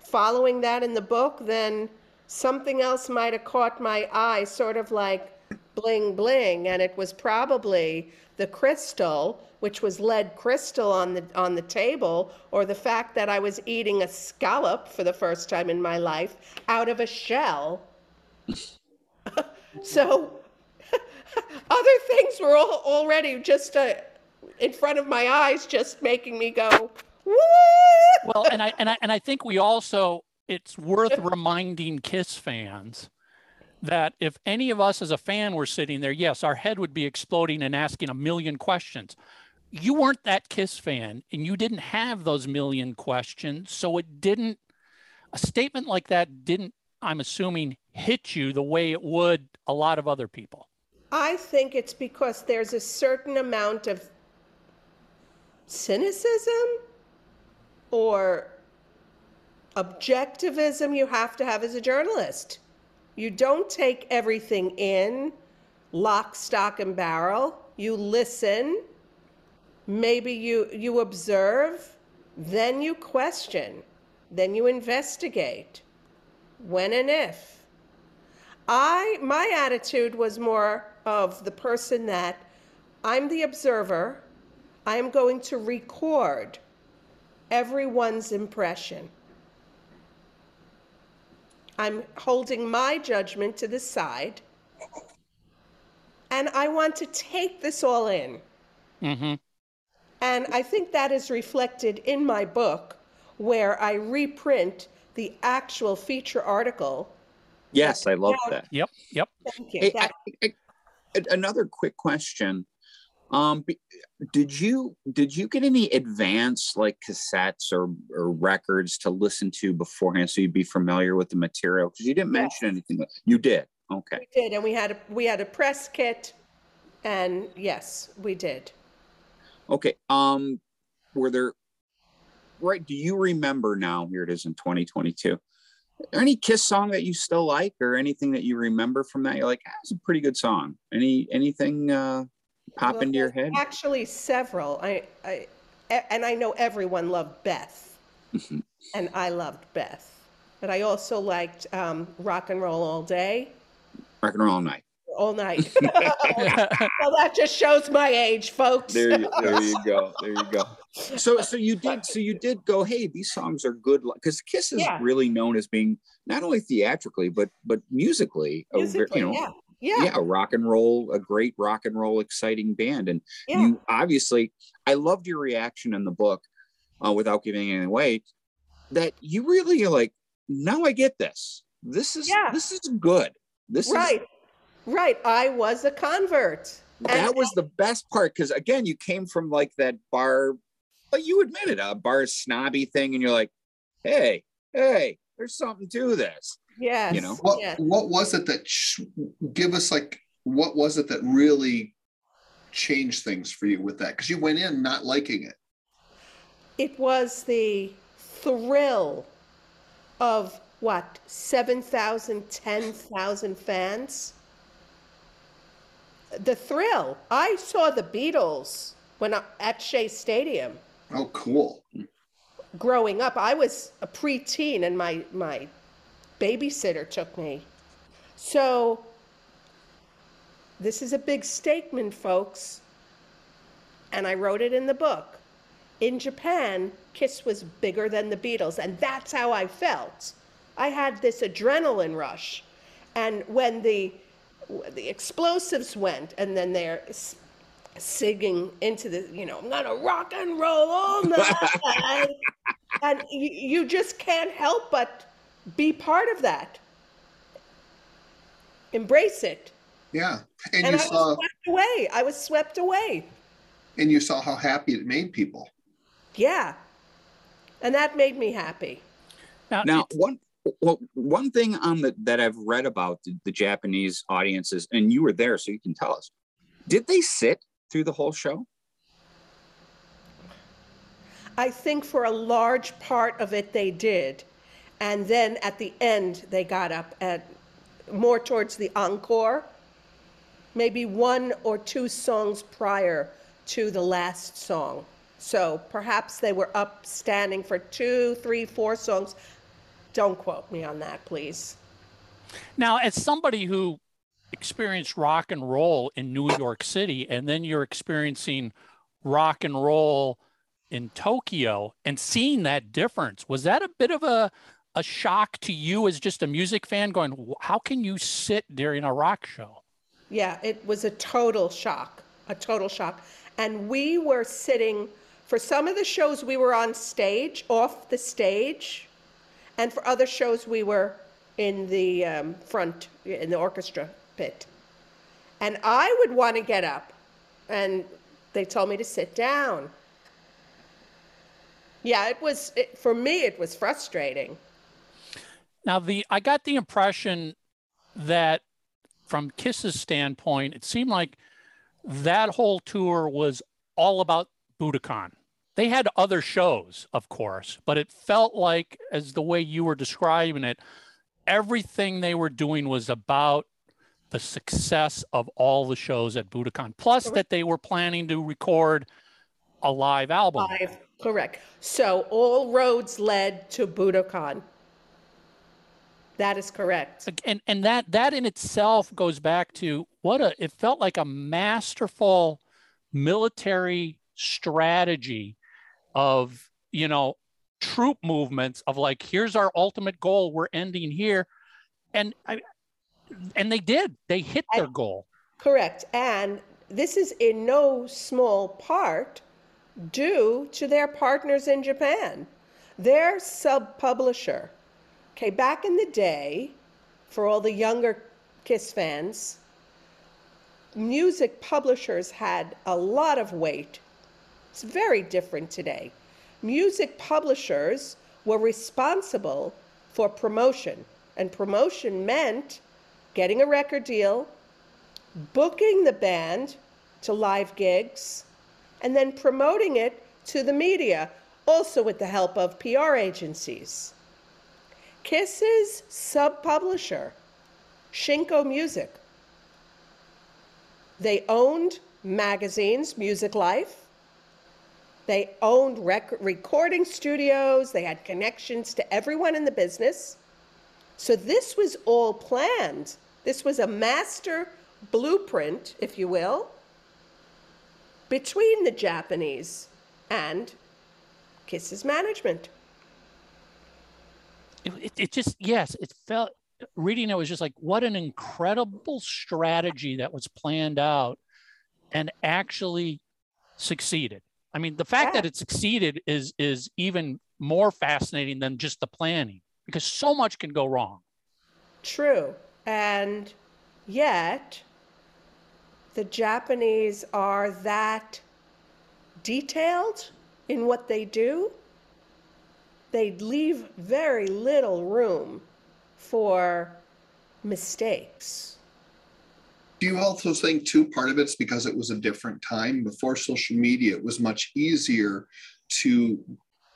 following that in the book, then something else might have caught my eye, sort of like bling bling, and it was probably the crystal, which was lead crystal on the on the table, or the fact that I was eating a scallop for the first time in my life out of a shell. so other things were all, already just uh, in front of my eyes, just making me go, "Woo!" well and i and i and i think we also it's worth reminding kiss fans that if any of us as a fan were sitting there yes our head would be exploding and asking a million questions you weren't that kiss fan and you didn't have those million questions so it didn't a statement like that didn't i'm assuming hit you the way it would a lot of other people I think it's because there's a certain amount of cynicism or objectivism you have to have as a journalist. You don't take everything in lock, stock, and barrel. You listen, maybe you, you observe, then you question, then you investigate. When and if. I my attitude was more of the person that I'm the observer. I am going to record everyone's impression. I'm holding my judgment to the side. And I want to take this all in. mm-hmm. And I think that is reflected in my book, where I reprint the actual feature article. Yes, I love that. yep yep Thank you. Hey, That- I- I- a- another quick question. Um, did you did you get any advance like cassettes or, or records to listen to beforehand so you'd be familiar with the material? Because you didn't Yes. mention anything. You did. Okay. We did, and we had a, we had a press kit, and yes, we did. Okay. Um, were there right? Do you remember now? Here it is in 2022. Any Kiss song that you still like, or anything that you remember from that? You're like, ah, it's a pretty good song. Any anything uh, pop Well, into your head? Actually, several. I, I, and I know everyone loved Beth, and I loved Beth, but I also liked um, Rock and Roll All Day, Rock and roll all night. all night. well, that just shows my age, folks. There you, there you go. There you go. So, so you did, so you did go, hey, these songs are good, because Kiss is Yeah. really known as being not only theatrically, but but musically, Musically, you know, yeah, yeah, yeah, a rock and roll, a great rock and roll, exciting band. And yeah. you obviously, I loved your reaction in the book, uh, without giving anything away, that you really are like, now I get this. This is Yeah. this is good. This is right, right. I was a convert. that And- was the best part because again, you came from like that bar, but you admit it, a bar snobby thing, and you're like, hey, hey, there's something to this. Yes, you know, What yes. what was it that sh- give us like what was it that really changed things for you with that? Because you went in not liking it. It was the thrill of what, 7,000, 10,000 fans? The thrill. I saw the Beatles when I, at Shea Stadium Oh, cool. growing up. I was a preteen and my, my babysitter took me. So, this is a big statement, folks. And I wrote it in the book. In Japan, Kiss was bigger than the Beatles, and that's how I felt. I had this adrenaline rush. And when the the explosives went, and then they're singing into the, you know, I'm gonna rock and roll all night. and you, you just can't help but be part of that. Embrace it. Yeah. And, And, you I saw was swept away. I was swept away. and you saw how happy it made people. Yeah. And that made me happy. Now, Now, one well, one thing um, on the that I've read about the, the Japanese audiences, and you were there, so you can tell us. Did they sit through the whole show? I think for a large part of it they did. And then at the end, they got up at more towards the encore, maybe one or two songs prior to the last song. So perhaps they were up standing for two, three, four songs. Don't quote me on that, please. Now, as somebody who experienced rock and roll in New York City, and then you're experiencing rock and roll in Tokyo and seeing that difference, was that a bit of a, a shock to you as just a music fan going, how can you sit during a rock show? Yeah, it was a total shock, a total shock. And we were sitting, for some of the shows, we were on stage, off the stage. And for other shows, we were in the um, front, in the orchestra pit. And I would want to get up, and they told me to sit down. Yeah, it was, it, for me, it was frustrating. Now, the I got the impression that from Kiss's standpoint, it seemed like that whole tour was all about Budokan. They had other shows, of course, but it felt like, as the way you were describing it, everything they were doing was about the success of all the shows at Budokan. Plus, that they were planning to record a live album. Five, correct. So all roads led to Budokan. That is correct. and and that that in itself goes back to what a it felt like a masterful military strategy of you know troop movements of like here's our ultimate goal we're ending here and I, and they did they hit their goal Correct. And this is in no small part due to their partners in Japan. Their sub publisher, okay, back in the day, for all the younger Kiss fans, music publishers had a lot of weight. It's very different today. Music publishers were responsible for promotion, and promotion meant getting a record deal, booking the band to live gigs, and then promoting it to the media, also with the help of PR agencies. Kiss's sub publisher, Shinko Music, they owned magazines, Music Life. They owned rec- recording studios. They had connections to everyone in the business. So this was all planned. This was a master blueprint, if you will, between the Japanese and Kiss's management. It, it, just yes it felt reading it was just like what an incredible strategy that was planned out and actually succeeded i mean the fact Yeah. that it succeeded is is even more fascinating than just the planning because so much can go wrong True. And yet, the Japanese are that detailed in what they do. They leave very little room for mistakes. Do you also think too part of it's because it was a different time before social media? It was much easier to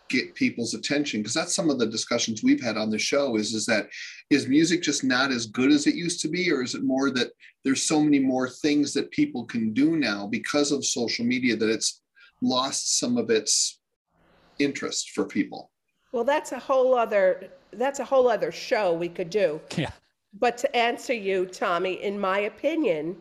get people's attention because that's some of the discussions we've had on the show is is that is music just not as good as it used to be or is it more that there's so many more things that people can do now because of social media that it's lost some of its interest for people Well, that's a whole other that's a whole other show we could do. yeah But to answer you, Tommy, in my opinion,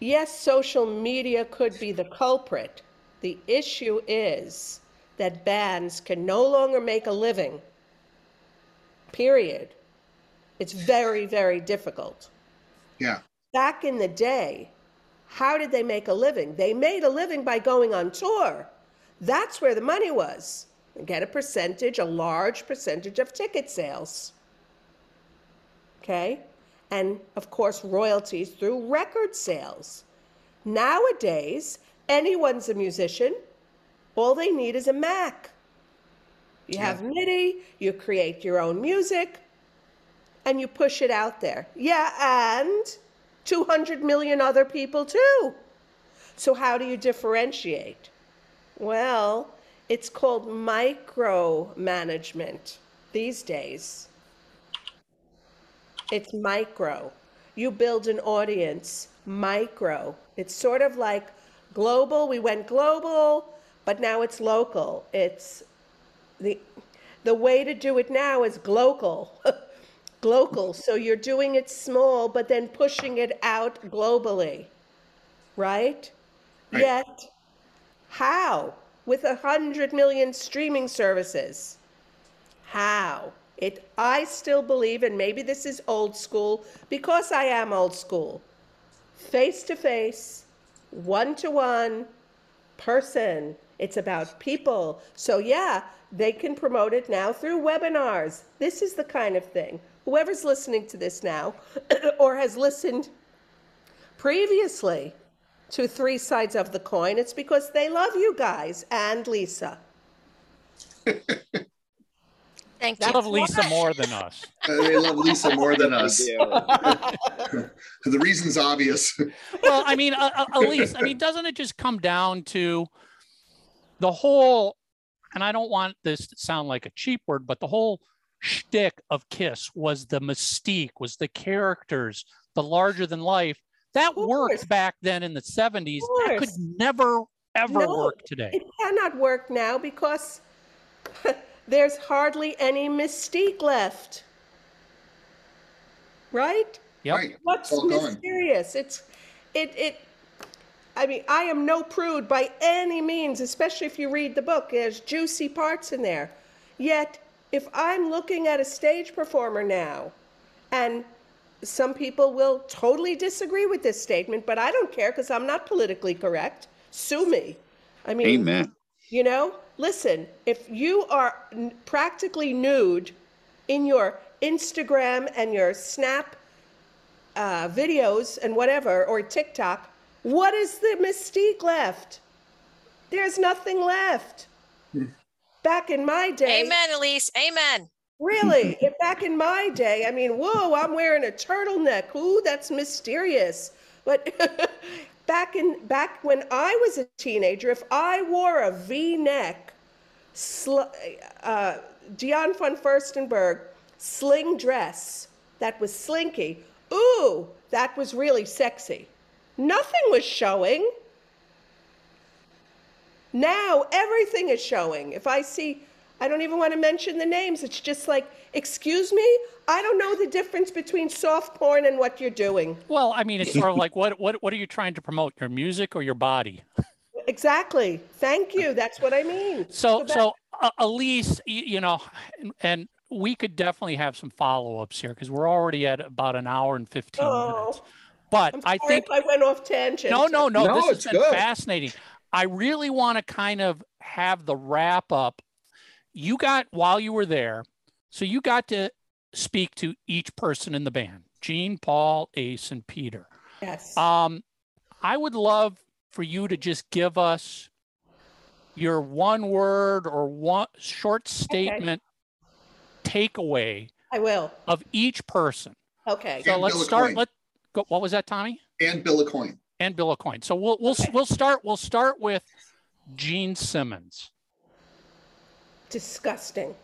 yes, social media could be the culprit. The issue is that bands can no longer make a living. Period. It's very, very difficult. yeah Back in the day, How did they make a living? They made a living by going on tour. That's where the money was. Get a percentage, a large percentage of ticket sales. Okay? And of course, royalties through record sales. Nowadays, anyone's a musician. All they need is a Mac. You have MIDI, you create your own music, and you push it out there. Yeah, and 200 million other people too. So, how do you differentiate? Well, it's called micromanagement these days. It's micro. You build an audience, micro. It's sort of like global. We went global, but now it's local. It's the the way to do it now is global. global. So you're doing it small, but then pushing it out globally. Right? Right. Yet, how? With a hundred million streaming services. How? It I still believe, and maybe this is old school, because I am old school. Face to face, one to one, person. It's about people. So yeah, they can promote it now through webinars. This is the kind of thing. Whoever's listening to this now or has listened previously to Three Sides of the Coin, it's because they love you guys and Lisa. Thank They you. love Lisa more than us. Uh, they love Lisa more than us. The reason's obvious. well, I mean, uh, uh, Elise, I mean, doesn't it just come down to the whole, and I don't want this to sound like a cheap word, but the whole shtick of Kiss was the mystique, was the characters, the larger than life. That Of worked back then in the 70s. That could never, ever No, work today. It cannot work now because there's hardly any mystique left. Right? Yep. Right. What's All gone. mysterious? It's it it I mean, I am no prude by any means, especially if you read the book. There's juicy parts in there. Yet, if I'm looking at a stage performer now, and some people will totally disagree with this statement, but I don't care because I'm not politically correct. Sue me. I mean, Amen. you know, listen, if you are n- practically nude in your Instagram and your Snap uh, videos and whatever, or TikTok, what is the mystique left? There's nothing left. Back in my day, Amen, Elise. Amen. Really? If back in my day, I mean, whoa, I'm wearing a turtleneck. Ooh, that's mysterious. But back in back when I was a teenager, if I wore a V-neck, sl- uh, Diane von Furstenberg sling dress that was slinky, ooh, that was really sexy. Nothing was showing. Now everything is showing. If I see, I don't even want to mention the names. It's just like, excuse me, I don't know the difference between soft porn and what you're doing. Well, I mean, it's sort of like what, what, what are you trying to promote? Your music or your body? Exactly. Thank you. That's what I mean. So, that- so uh, Elise, you, you know, and, and we could definitely have some follow-ups here because we're already at about an hour and 15 minutes. Oh, But I'm I think if I went off tangent. no, no, no, No, this has it's been good. fascinating. I really want to kind of have the wrap up. You got while you were there, so you got to speak to each person in the band: Gene, Paul, Ace, and Peter. Yes. Um, I would love for you to just give us your one word or one short statement takeaway I will. of each person. Okay. So And let's Bill start. Let go. What was that, Tommy? And Bill Aucoin. And Bill Aucoin. So we'll we'll Okay. we'll start. We'll start with Gene Simmons. Disgusting.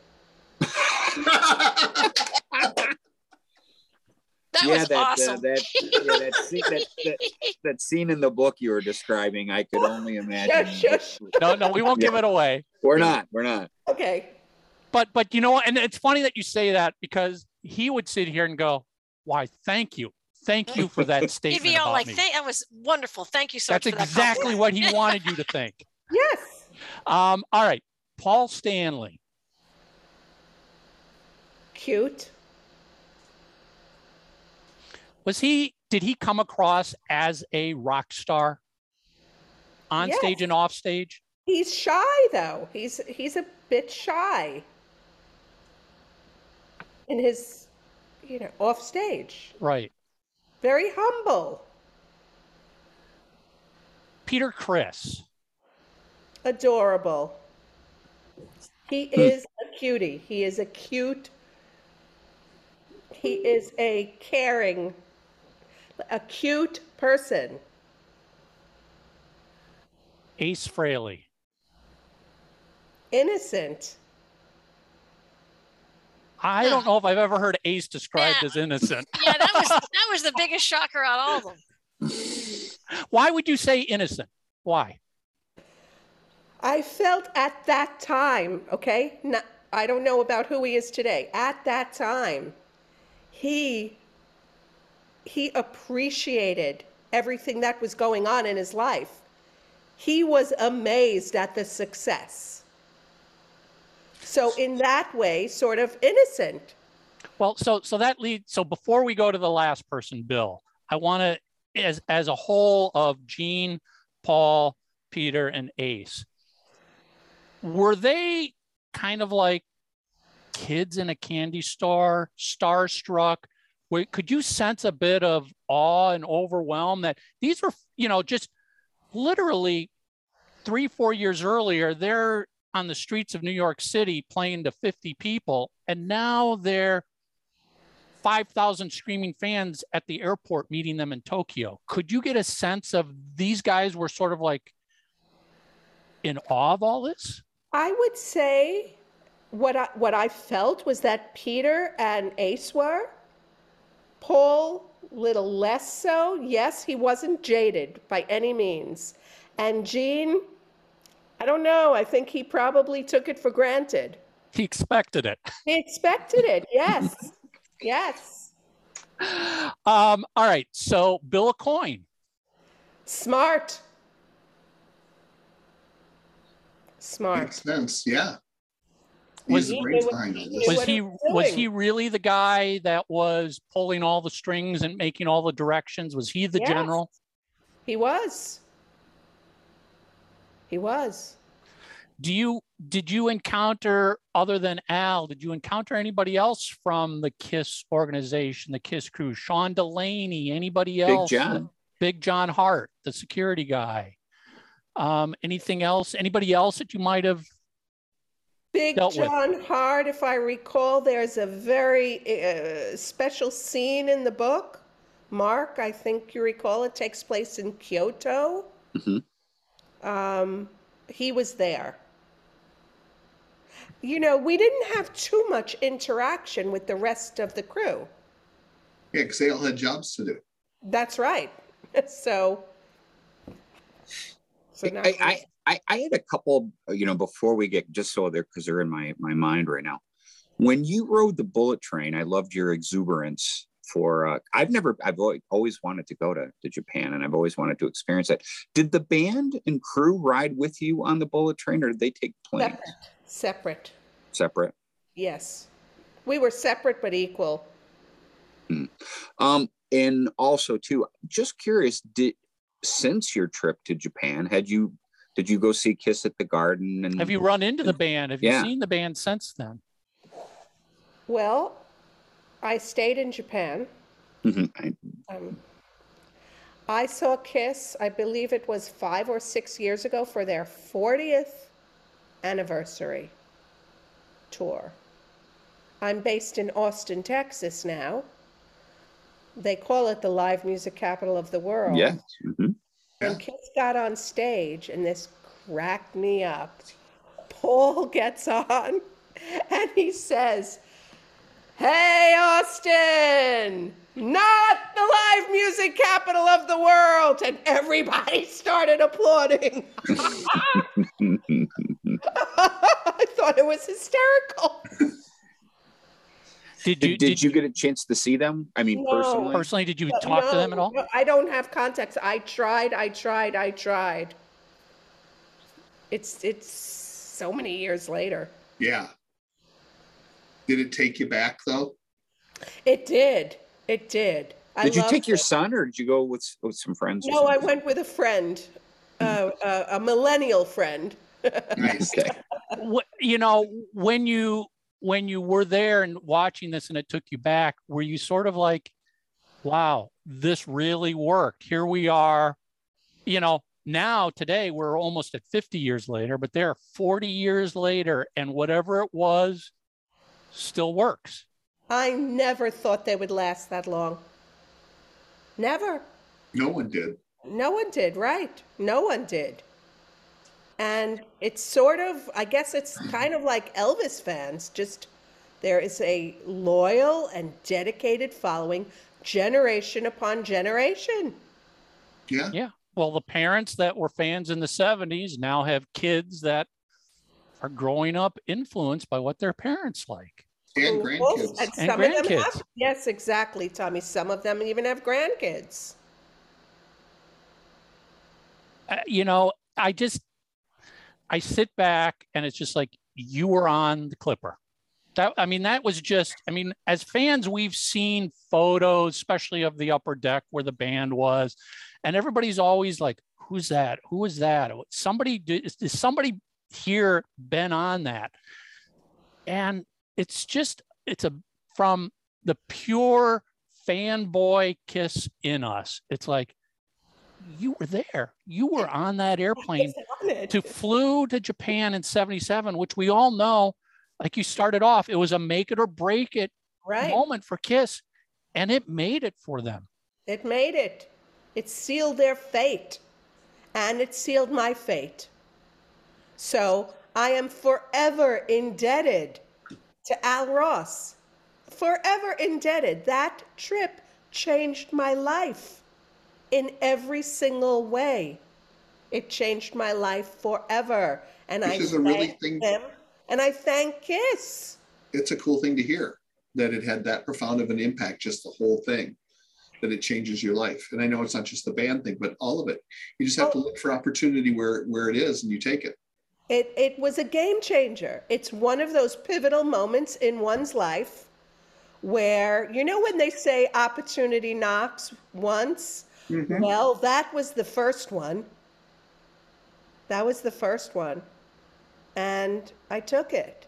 That yeah, was that, awesome. uh, that, yeah, that, scene, that, that, that scene in the book you were describing, I could only imagine. Shush, shush. No, no, we won't give it away. We're not. We're not. Okay. But but you know, what? and it's funny that you say that because he would sit here and go, "Why? Thank you, thank you for that He'd statement be all about like, me." That was wonderful. Thank you so That's much That's exactly compliment." what he wanted you to think. Yes. Um, all right, Paul Stanley. Cute. Was he? did he come across as a rock star on Yes. stage and off stage? He's shy though. He's he's a bit shy in his, you know, off stage. Right. Very humble, Peter Criss. adorable. He hmm. is a cutie. He is a cute. He is a caring, a cute person. Ace Frehley. Innocent. I don't know if I've ever heard Ace described Yeah. as innocent. Yeah, that was that was the biggest shocker out of all of them. Why would you say innocent? Why? I felt at that time, okay? Not, I don't know about who he is today. At that time, he he appreciated everything that was going on in his life. He was amazed at the success. So in that way, sort of innocent. Well, so so that leads. So before we go to the last person, Bill, I want to, as as a whole of Gene, Paul, Peter, and Ace, were they kind of like kids in a candy store, starstruck? Could you sense a bit of awe and overwhelm that these were, you know, just literally three, four years earlier, they're on the streets of New York City playing to 50 people, and now they're 5,000 screaming fans at the airport meeting them in Tokyo. Could you get a sense of these guys were sort of like in awe of all this? I would say what I, what I felt was that Peter and Ace were. Paul, little less so. Yes, he wasn't jaded by any means. And Gene, I don't know. I think he probably took it for granted. He expected it. He expected it. Yes. yes. Um, all right. So, Bill Aucoin. Smart. Smart. Makes sense. Yeah. Was- He brains knew what- behind he all knew this. Was he he was was he really the guy that was pulling all the strings and making all the directions? Was he the Yes. general? He was. He was. Do you did you encounter other than Al? Did you encounter anybody else from the Kiss organization, the Kiss crew? Sean Delaney, anybody else? Big else? John. Big John Harte, the security guy. Um, anything else? Anybody else that you might have? Big dealt with. John Harte, if I recall, there's a very uh, special scene in the book. Mark, I think you recall it takes place in Kyoto. Mhm. Um, he was there. You know, we didn't have too much interaction with the rest of the crew. Yeah, because they all had jobs to do. That's right. so, so now I, I, I, I had a couple, you know, before we get just so they're because they're in my my mind right now. When you rode the bullet train, I loved your exuberance. For uh, I've never, I've always, wanted to go to, to Japan, and I've always wanted to experience it. Did the band and crew ride with you on the bullet train, or did they take planes separate. Separate. separate? Yes. We were separate but equal. Um, and also too, just curious, did since your trip to Japan, had you did you go see Kiss at the Garden? And Have you run into the band? Have you seen the band since then? Well, I stayed in Japan. Mhm. I- Um, I saw Kiss, I believe it was five or six years ago for their 40th anniversary tour. I'm based in Austin, Texas now. They call it the live music capital of the world. yeah. mhm. And Kiss got on stage, and this cracked me up. Paul gets on, and he says, Hey, Austin, not the live music capital of the world. And everybody started applauding. I thought it was hysterical. Did you Did, did you get a chance to see them? I mean, No. personally. personally? Did you But talk to them at all? no, I don't have contacts. I tried, I tried, I tried. It's it's so many years later. Yeah. Did it take you back though? It did. It did. I Did you take your it. son or did you go with, with some friends? No, I went with a friend, uh, uh, a millennial friend. Nice. Okay. Wh- you know, when you when you were there and watching this and it took you back, were you sort of like, wow, this really worked. Here we are. You know, now today we're almost at 50 years later, but they're 40 years later, and whatever it was still works. I never thought they would last that long. Never. No one did. No one did, right? No one did. And it's sort of, I guess it's kind of like Elvis fans, just there is a loyal and dedicated following generation upon generation. Yeah. Yeah. Well, the parents that were fans in the 70s now have kids that are growing up influenced by what their parents like. And grandkids. And And some of them grandkids. have, yes, exactly, Tommy. Some of them even have grandkids. Uh, you know, I just I sit back and it's just like you were on the clipper. That I mean, that was just I mean, as fans, we've seen photos, especially of the upper deck where the band was, and everybody's always like, "Who's that? Who is that? Somebody did, is, is somebody here been on that?" And it's just it's a from the pure fanboy kiss in us. It's like you were there. You were on that airplane to flew to Japan in 77, which we all know, like you started off, it was a make it or break it right. moment for Kiss, and it made it for them. It made it. It sealed their fate. And it sealed my fate. So I am forever indebted to Al Ross. Forever indebted. That trip changed my life in every single way. It changed my life forever. And I is a really thank thing- them. And I thank Kiss. It's a cool thing to hear that it had that profound of an impact, just the whole thing, that it changes your life. And I know it's not just the band thing, but all of it. You just have to Oh. look for opportunity where where it is and you take it. It, it was a game changer. It's one of those pivotal moments in one's life where, you know, when they say opportunity knocks once? Mm-hmm. Well, that was the first one. That was the first one. And I took it.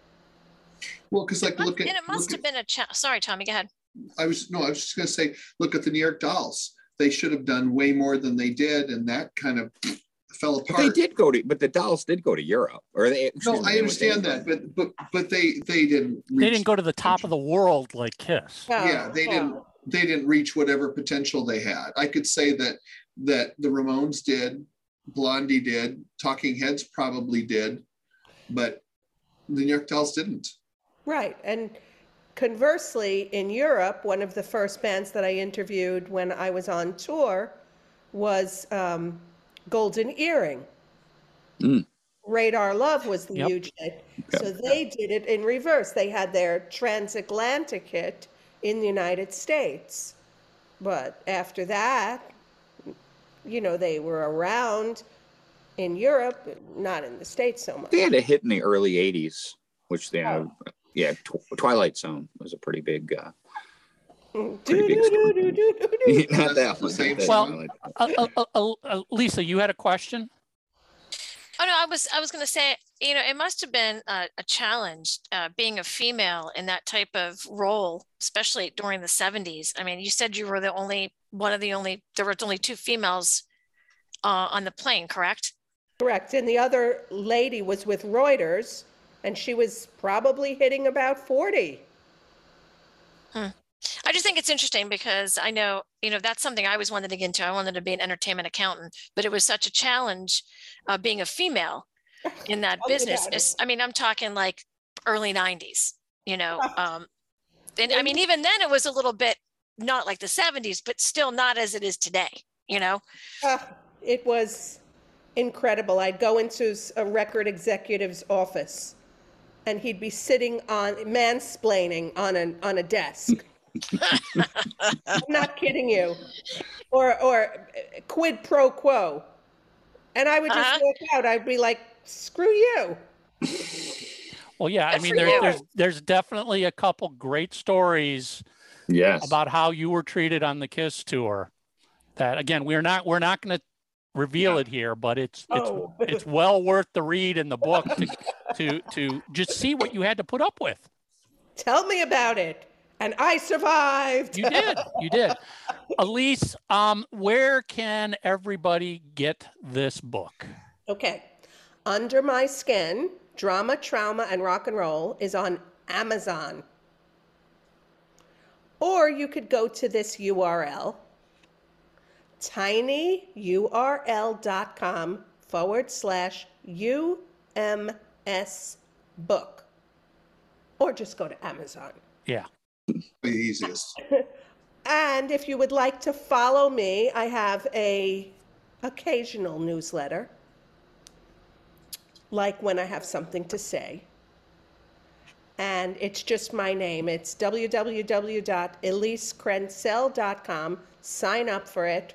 Well, because like look at and it must look have been a cha- sorry, Tommy, go ahead. I was no, I was just gonna say, look at the New York Dolls. They should have done way more than they did, and that kind of fell But apart. they did go to, but the dolls did go to Europe, or they. No, I understand that, but but but they they didn't. They didn't go to the top of the world like Kiss. yeah Oh, they didn't they didn't reach whatever potential they had i could say that that the ramones did blondie did talking heads probably did but the new york dolls didn't Right. And conversely, in Europe, one of the first bands that I interviewed when I was on tour was um, Golden Earring. Mm. Radar Love was the Yep. huge hit. So they did it in reverse. They had their transatlantic hit in the United States. But after that, you know, they were around in Europe, not in the States so much. They had a hit in the early '80s, which they, Oh. yeah, Tw- Twilight Zone was a pretty big. Uh, Pretty big not that one. same not that Well, Twilight. Uh, uh, uh, Lisa, you had a question? Oh no, I was I was going to say, you know, it must have been a, a challenge uh, being a female in that type of role, especially during the '70s. I mean, you said you were the only one of the only there were only two females uh, on the plane, correct? Correct. And the other lady was with Reuters, and she was probably hitting about 40. I just think it's interesting because I know, you know, that's something I always wanted to get into. I wanted to be an entertainment accountant, but it was such a challenge uh, being a female in that me business. about it. It's- I mean, I'm talking like early 90s, you know. Um, and I mean, even then it was a little bit not like the 70s, but still not as it is today, you know. Ah, it was incredible. I'd go into a record executive's office, and he'd be sitting on mansplaining on a on a desk. I'm not kidding you. Or or quid pro quo. And I would just Uh-huh. walk out. I'd be like, "Screw you." Well, yeah, I mean, for there's you. there's there's definitely a couple great stories Yes. about how you were treated on the Kiss tour. That again, we're not we're not going to reveal it here, but it's it's Oh. it's well worth the read in the book to, to to just see what you had to put up with. Tell me about it. And I survived. You did, you did. Elise, um, where can everybody get this book? Okay. Under My Skin Drama, Trauma, and Rock and Roll is on Amazon. Or you could go to this URL tinyurl.com forward slash UMS book. Or just go to Amazon. Yeah. The easiest. And if you would like to follow me, I have a occasional newsletter, like when I have something to say. And it's just my name. It's www.elisekrentzel.com. Sign up for it.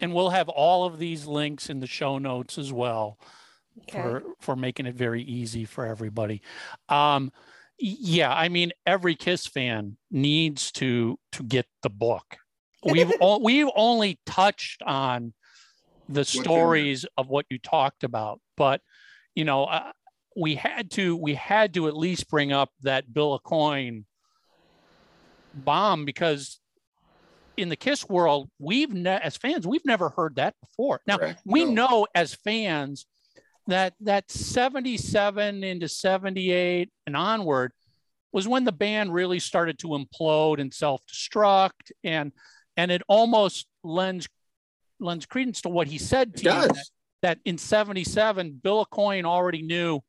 And we'll have all of these links in the show notes as well Okay. for for making it very easy for everybody. Um, y- yeah, I mean, every Kiss fan needs to to get the book. We've o- we've only touched on the stories of what you talked about, but you know, uh, we had to we had to at least bring up that Bill Aucoin bomb because in the Kiss world, we've ne- as fans we've never heard that before. Now Correct. we No. know as fans that that 77 into 78 and onward was when the band really started to implode and self-destruct and and it almost lends lends credence to what he said to It you does. that, that in 77 Bill Aucoin already knew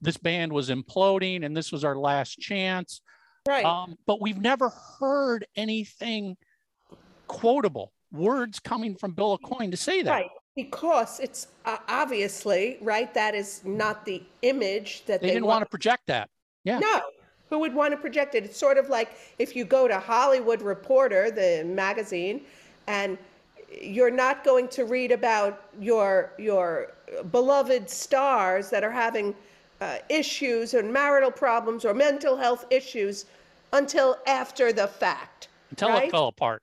this band was imploding and this was our last chance Right. um, but we've never heard anything quotable words coming from Bill Aucoin to say that Right. Because it's uh, obviously, right, that is not the image that they they, didn't want to project that yeah No. Who would want to project it? It's sort of like if you go to Hollywood Reporter, the magazine, and you're not going to read about your your beloved stars that are having uh, issues and marital problems or mental health issues until after the fact. until right? it fell apart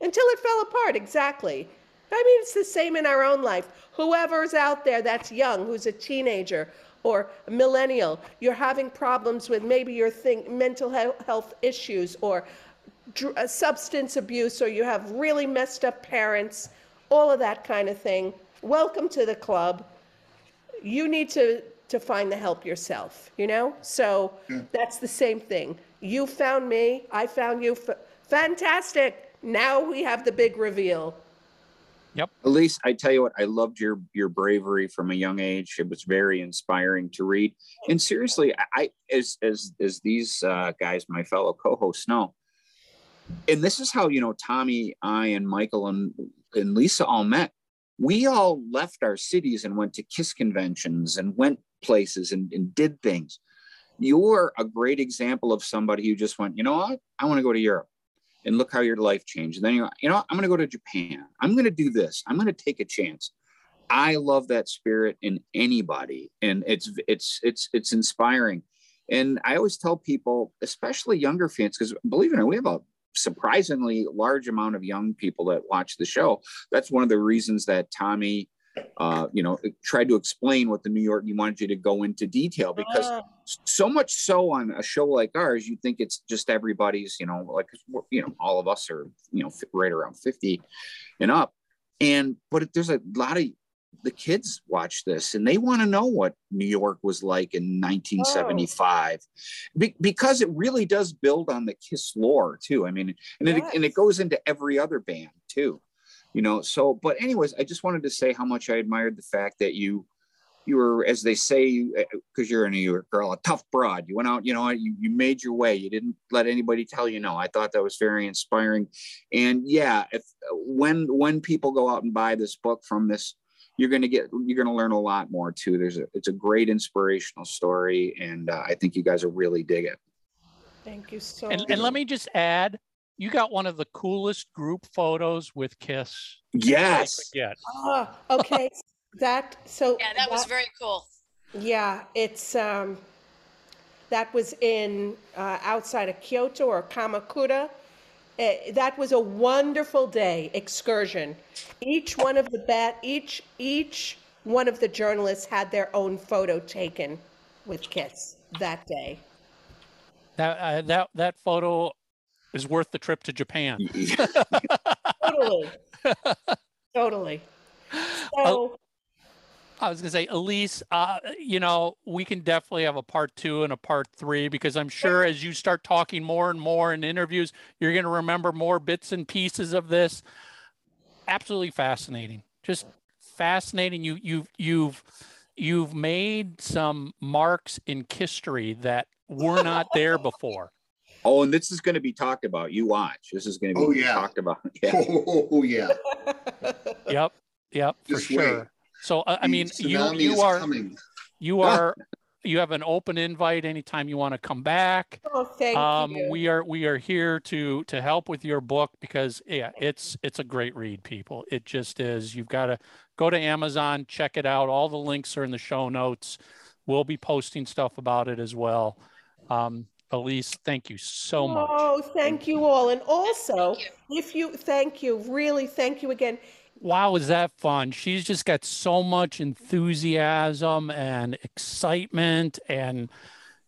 until it fell apart exactly i mean it's the same in our own life. Whoever's out there that's young who's a teenager or a millennial you're having problems with maybe your thing mental health issues or dr- uh, substance abuse or you have really messed up parents all of that kind of thing. Welcome to the club. You need to to find the help yourself you know? So that's the same thing. You found me i found you. F- fantastic! Now we have the big reveal Elise, I tell you what, I loved your your bravery from a young age. It was very inspiring to read. And seriously, I- I as as as these uh, guys, my fellow co-hosts know, and this is how you know Tommy, I, and Michael and and Lisa all met. We all left our cities and went to Kiss conventions and went places and, and did things. You're a great example of somebody who just went, you know what? I want to go to Europe and look how your life changed. And then you, you know, I'm going to go to Japan. I'm going to do this. I'm going to take a chance. I love that spirit in anybody, and it's it's it's it's inspiring. And I always tell people, especially younger fans, because believe it or not, we have a surprisingly large amount of young people that watch the show. That's one of the reasons that Tommy, uh, you know, tried to explain what the New York. He wanted you to go into detail because Ah, so much so on a show like ours, you think it's just everybody's, you know, like you know, all of us are, you know, right around 50 and up. And but there's a lot of the kids watch this and they want to know what New York was like in 1975 Be- because it really does build on the Kiss lore too. I mean, and it, and it goes into every other band too, you know. So, but anyways, I just wanted to say how much I admired the fact that you you were, as they say, because you're a New York girl, a tough broad. You went out, you know, you, you made your way. You didn't let anybody tell you no. I thought that was very inspiring. And yeah, if when when people go out and buy this book from this, you're gonna get you're gonna learn a lot more too. There's a it's a great inspirational story, and uh, I think you guys will really dig it. thank you so and, much and let me just add you got one of the coolest group photos with kiss Yes. yeah Ah, okay that so Yeah, that was very cool. Yeah, it's um That was in uh, outside of Kyoto or Kamakura. Uh, that was a wonderful day excursion. Each one of the bat, each each one of the journalists had their own photo taken with Kiss that day. That uh, that that photo is worth the trip to Japan. Totally, totally. So I was gonna say, Elise, uh, you know, we can definitely have a part two and a part three because I'm sure as you start talking more and more in interviews, you're gonna remember more bits and pieces of this. Absolutely fascinating, just fascinating. You you've you've you've made some marks in history that were not there before. Oh, and this is going to be talked about. You watch. This is going to be Oh, yeah. talked about. Yeah. Oh yeah. Yep, yep, for Just wait. sure. So I, I mean, you you are coming. you are you have an open invite anytime you want to come back. oh, thank um, you. we are we are here to to help with your book because yeah it's it's a great read people it just is you've got to go to amazon check it out all the links are in the show notes we'll be posting stuff about it as well um, elise thank you so much. Oh, thank you all. And also, Thank if you, thank you, really, thank you again. wow is that fun? She's just got so much enthusiasm and excitement and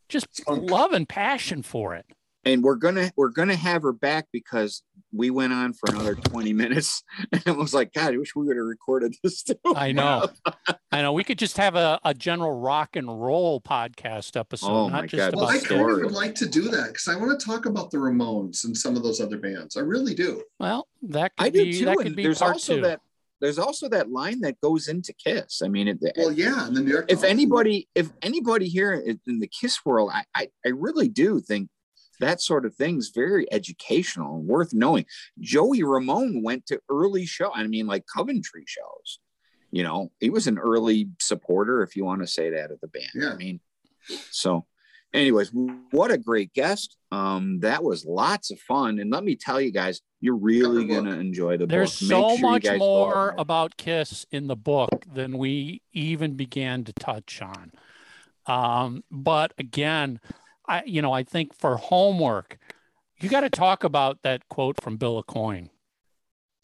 just love and passion for it. And we're gonna we're gonna have her back because we went on for another 20 minutes and I was like, God, I wish we would have recorded this too. I know. I know. We could just have a, a general rock and roll podcast episode, Oh not my just God. Well, I kind of would like to do that because I want to talk about the Ramones and some of those other bands. I really do. Well, that could I do too. that could And be there's part also two. that there's also that line that goes into Kiss. I mean, it, Well, yeah, and the New York. if anybody if anybody here in in the Kiss world, I, I I really do think that sort of thing's very educational and worth knowing. Joey Ramone went to early show. I mean, like Coventry shows. You know, he was an early supporter, if you want to say that, of the band. Yeah. I mean, so anyways, what a great guest. Um, that was lots of fun. And let me tell you guys, you're really gonna enjoy the There's book. There's so sure much guys go out more about Kiss in the book than we even began to touch on. Um, but again, I you know I think for homework, you got to talk about that quote from Bill Aucoin.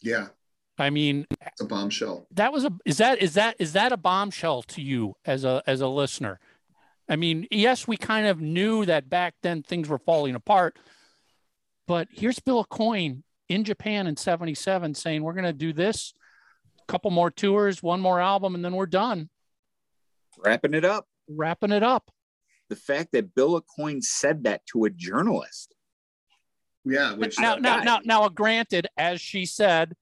yeah, I mean, it's a bombshell. that was a is that is that is that a bombshell to you as a as a listener i mean yes we kind of knew that back then things were falling apart but here's Bill Aucoin in japan in 77 saying we're going to do this a couple more tours one more album and then we're done wrapping it up. wrapping it up The fact that Bill Aucoin said that to a journalist. Yeah, which now, now, guy. now, now, granted, as she said,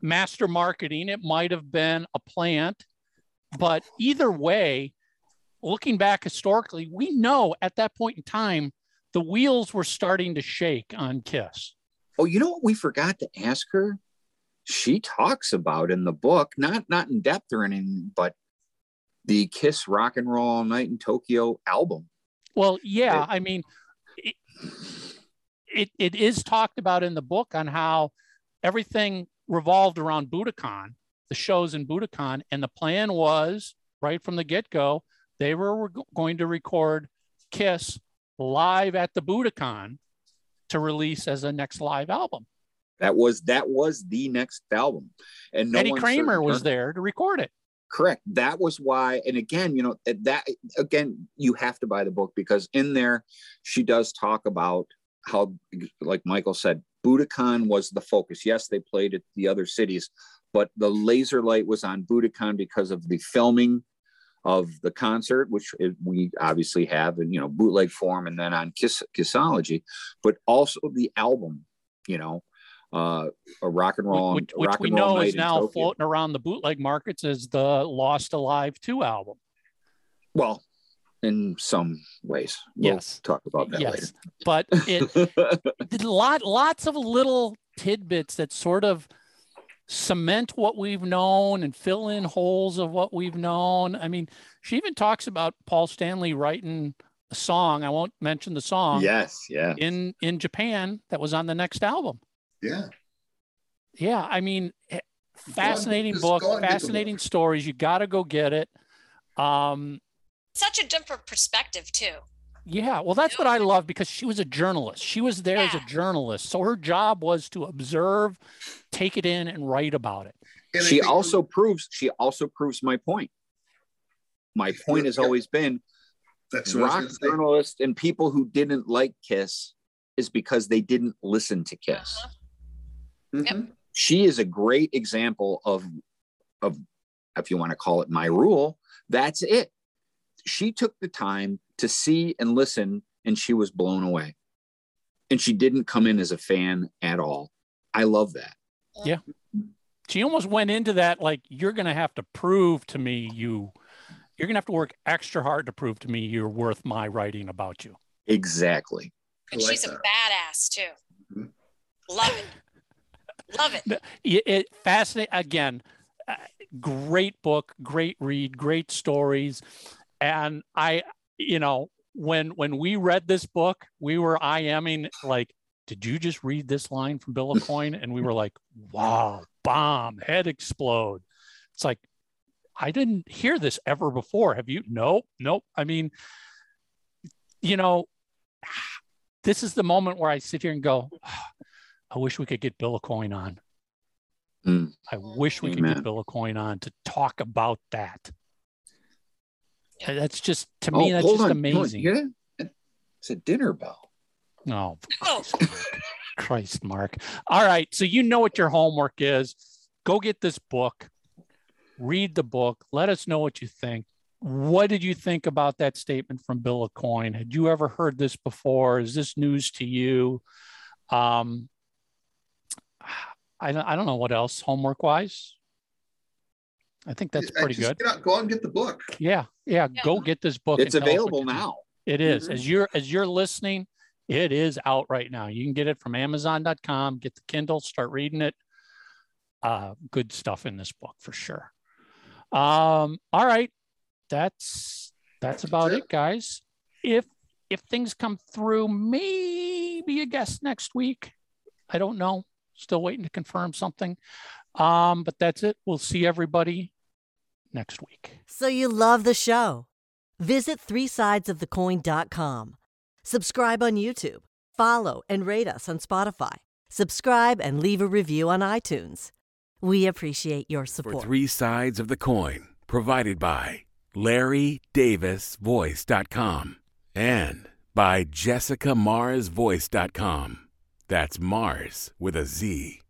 master marketing, it might have been a plant, but either way, looking back historically, we know at that point in time, the wheels were starting to shake on Kiss. Oh, you know what we forgot to ask her? She talks about in the book, not not in depth or anything, but the Kiss Rock and Roll All Night in Tokyo album. Well, yeah, It- I mean, it, it, it is talked about in the book on how everything revolved around Budokan, the shows in Budokan, and the plan was right from the get go, they were go- going to record Kiss live at the Budokan to release as a next live album. That was that was the next album, and no Eddie one Kramer was there to record it. Correct. That was why. And again, you know eh, that again, you have to buy the book because in there she does talk about how, like Michael said, Budokan was the focus. Yes, they played at the other cities, but the laser light was on Budokan because of the filming of the concert, which we obviously have in you know bootleg form, and then on Kiss Kissology, but also the album. You know, uh, a rock and roll, which, which rock we and roll know is now floating around the bootleg markets as the Lost Alive 2 album. Well, in some ways. We'll Yes. Talk about that yes. But it, did lot lots of little tidbits that sort of cement what we've known and fill in holes of what we've known. I mean, she even talks about Paul Stanley writing a song. I won't mention the song yes, yeah. in in Japan that was on the next album. Yeah, Yeah, I mean, eh, fascinating just book, go and get the fascinating book. stories. You got to go get it. Um, Such a different perspective too. Yeah, well, that's what I love because she was a journalist. She was there as a journalist. So her job was to observe, take it in, and write about it. And she think- also proves she also proves my point. My point has always been that's what rock journalists and people who didn't like Kiss is because they didn't listen to Kiss. Mhm. She is a great example of of if you want to call it my rule, that's it. She took the time to see and listen and she was blown away. And she didn't come in as a fan at all. I love that. Yeah. She almost went into that like, you're going to have to prove to me you, you're going to have to work extra hard to prove to me you're worth my writing about you. Exactly. And like she's a badass too. Mhm. Love it. Love it. it, it fascinating again uh, great book great read great stories. And i you know when when we read this book we were I iming like did you just read this line from bill of coin? And we were like wow bomb head explode. It's like i didn't hear this ever before. Have you nope nope. I mean you know this is the moment where i sit here and go i wish we could get Bill Aucoin on Mm. I wish we could get Bill Aucoin on to talk about that. Yeah. That's just to me, that's Oh, just on. Amazing. It's a dinner bell. No, Oh, Christ, Mark. All right, so you know what your homework is. Go get this book, read the book. Let us know what you think. What did you think about that statement from Bill Aucoin? Had you ever heard this before? Is this news to you? Um, I don't, I don't know what else homework wise. I think that's I pretty good. out- go out and get the book. Yeah, yeah. Yeah. Go get this book. It's and tell us what available now. It is. Mhm. As you're as you're listening, it is out right now. You can get it from Amazon.com. Get the Kindle. Start reading it. Uh, good stuff in this book for sure. Um, all right, that's that's about it. it, guys. If if things come through, maybe a guest next week. I don't know. Still waiting to confirm something. Um, but that's it. We'll see everybody next week. So you love the show? Visit 3sidesofthecoin.com. Subscribe on YouTube. Follow and rate us on Spotify. Subscribe and leave a review on iTunes. We appreciate your For support. three sides of the coin, provided by LarryDavisVoice.com and by JessicaMarzVoice.com. That's Mars with a Z.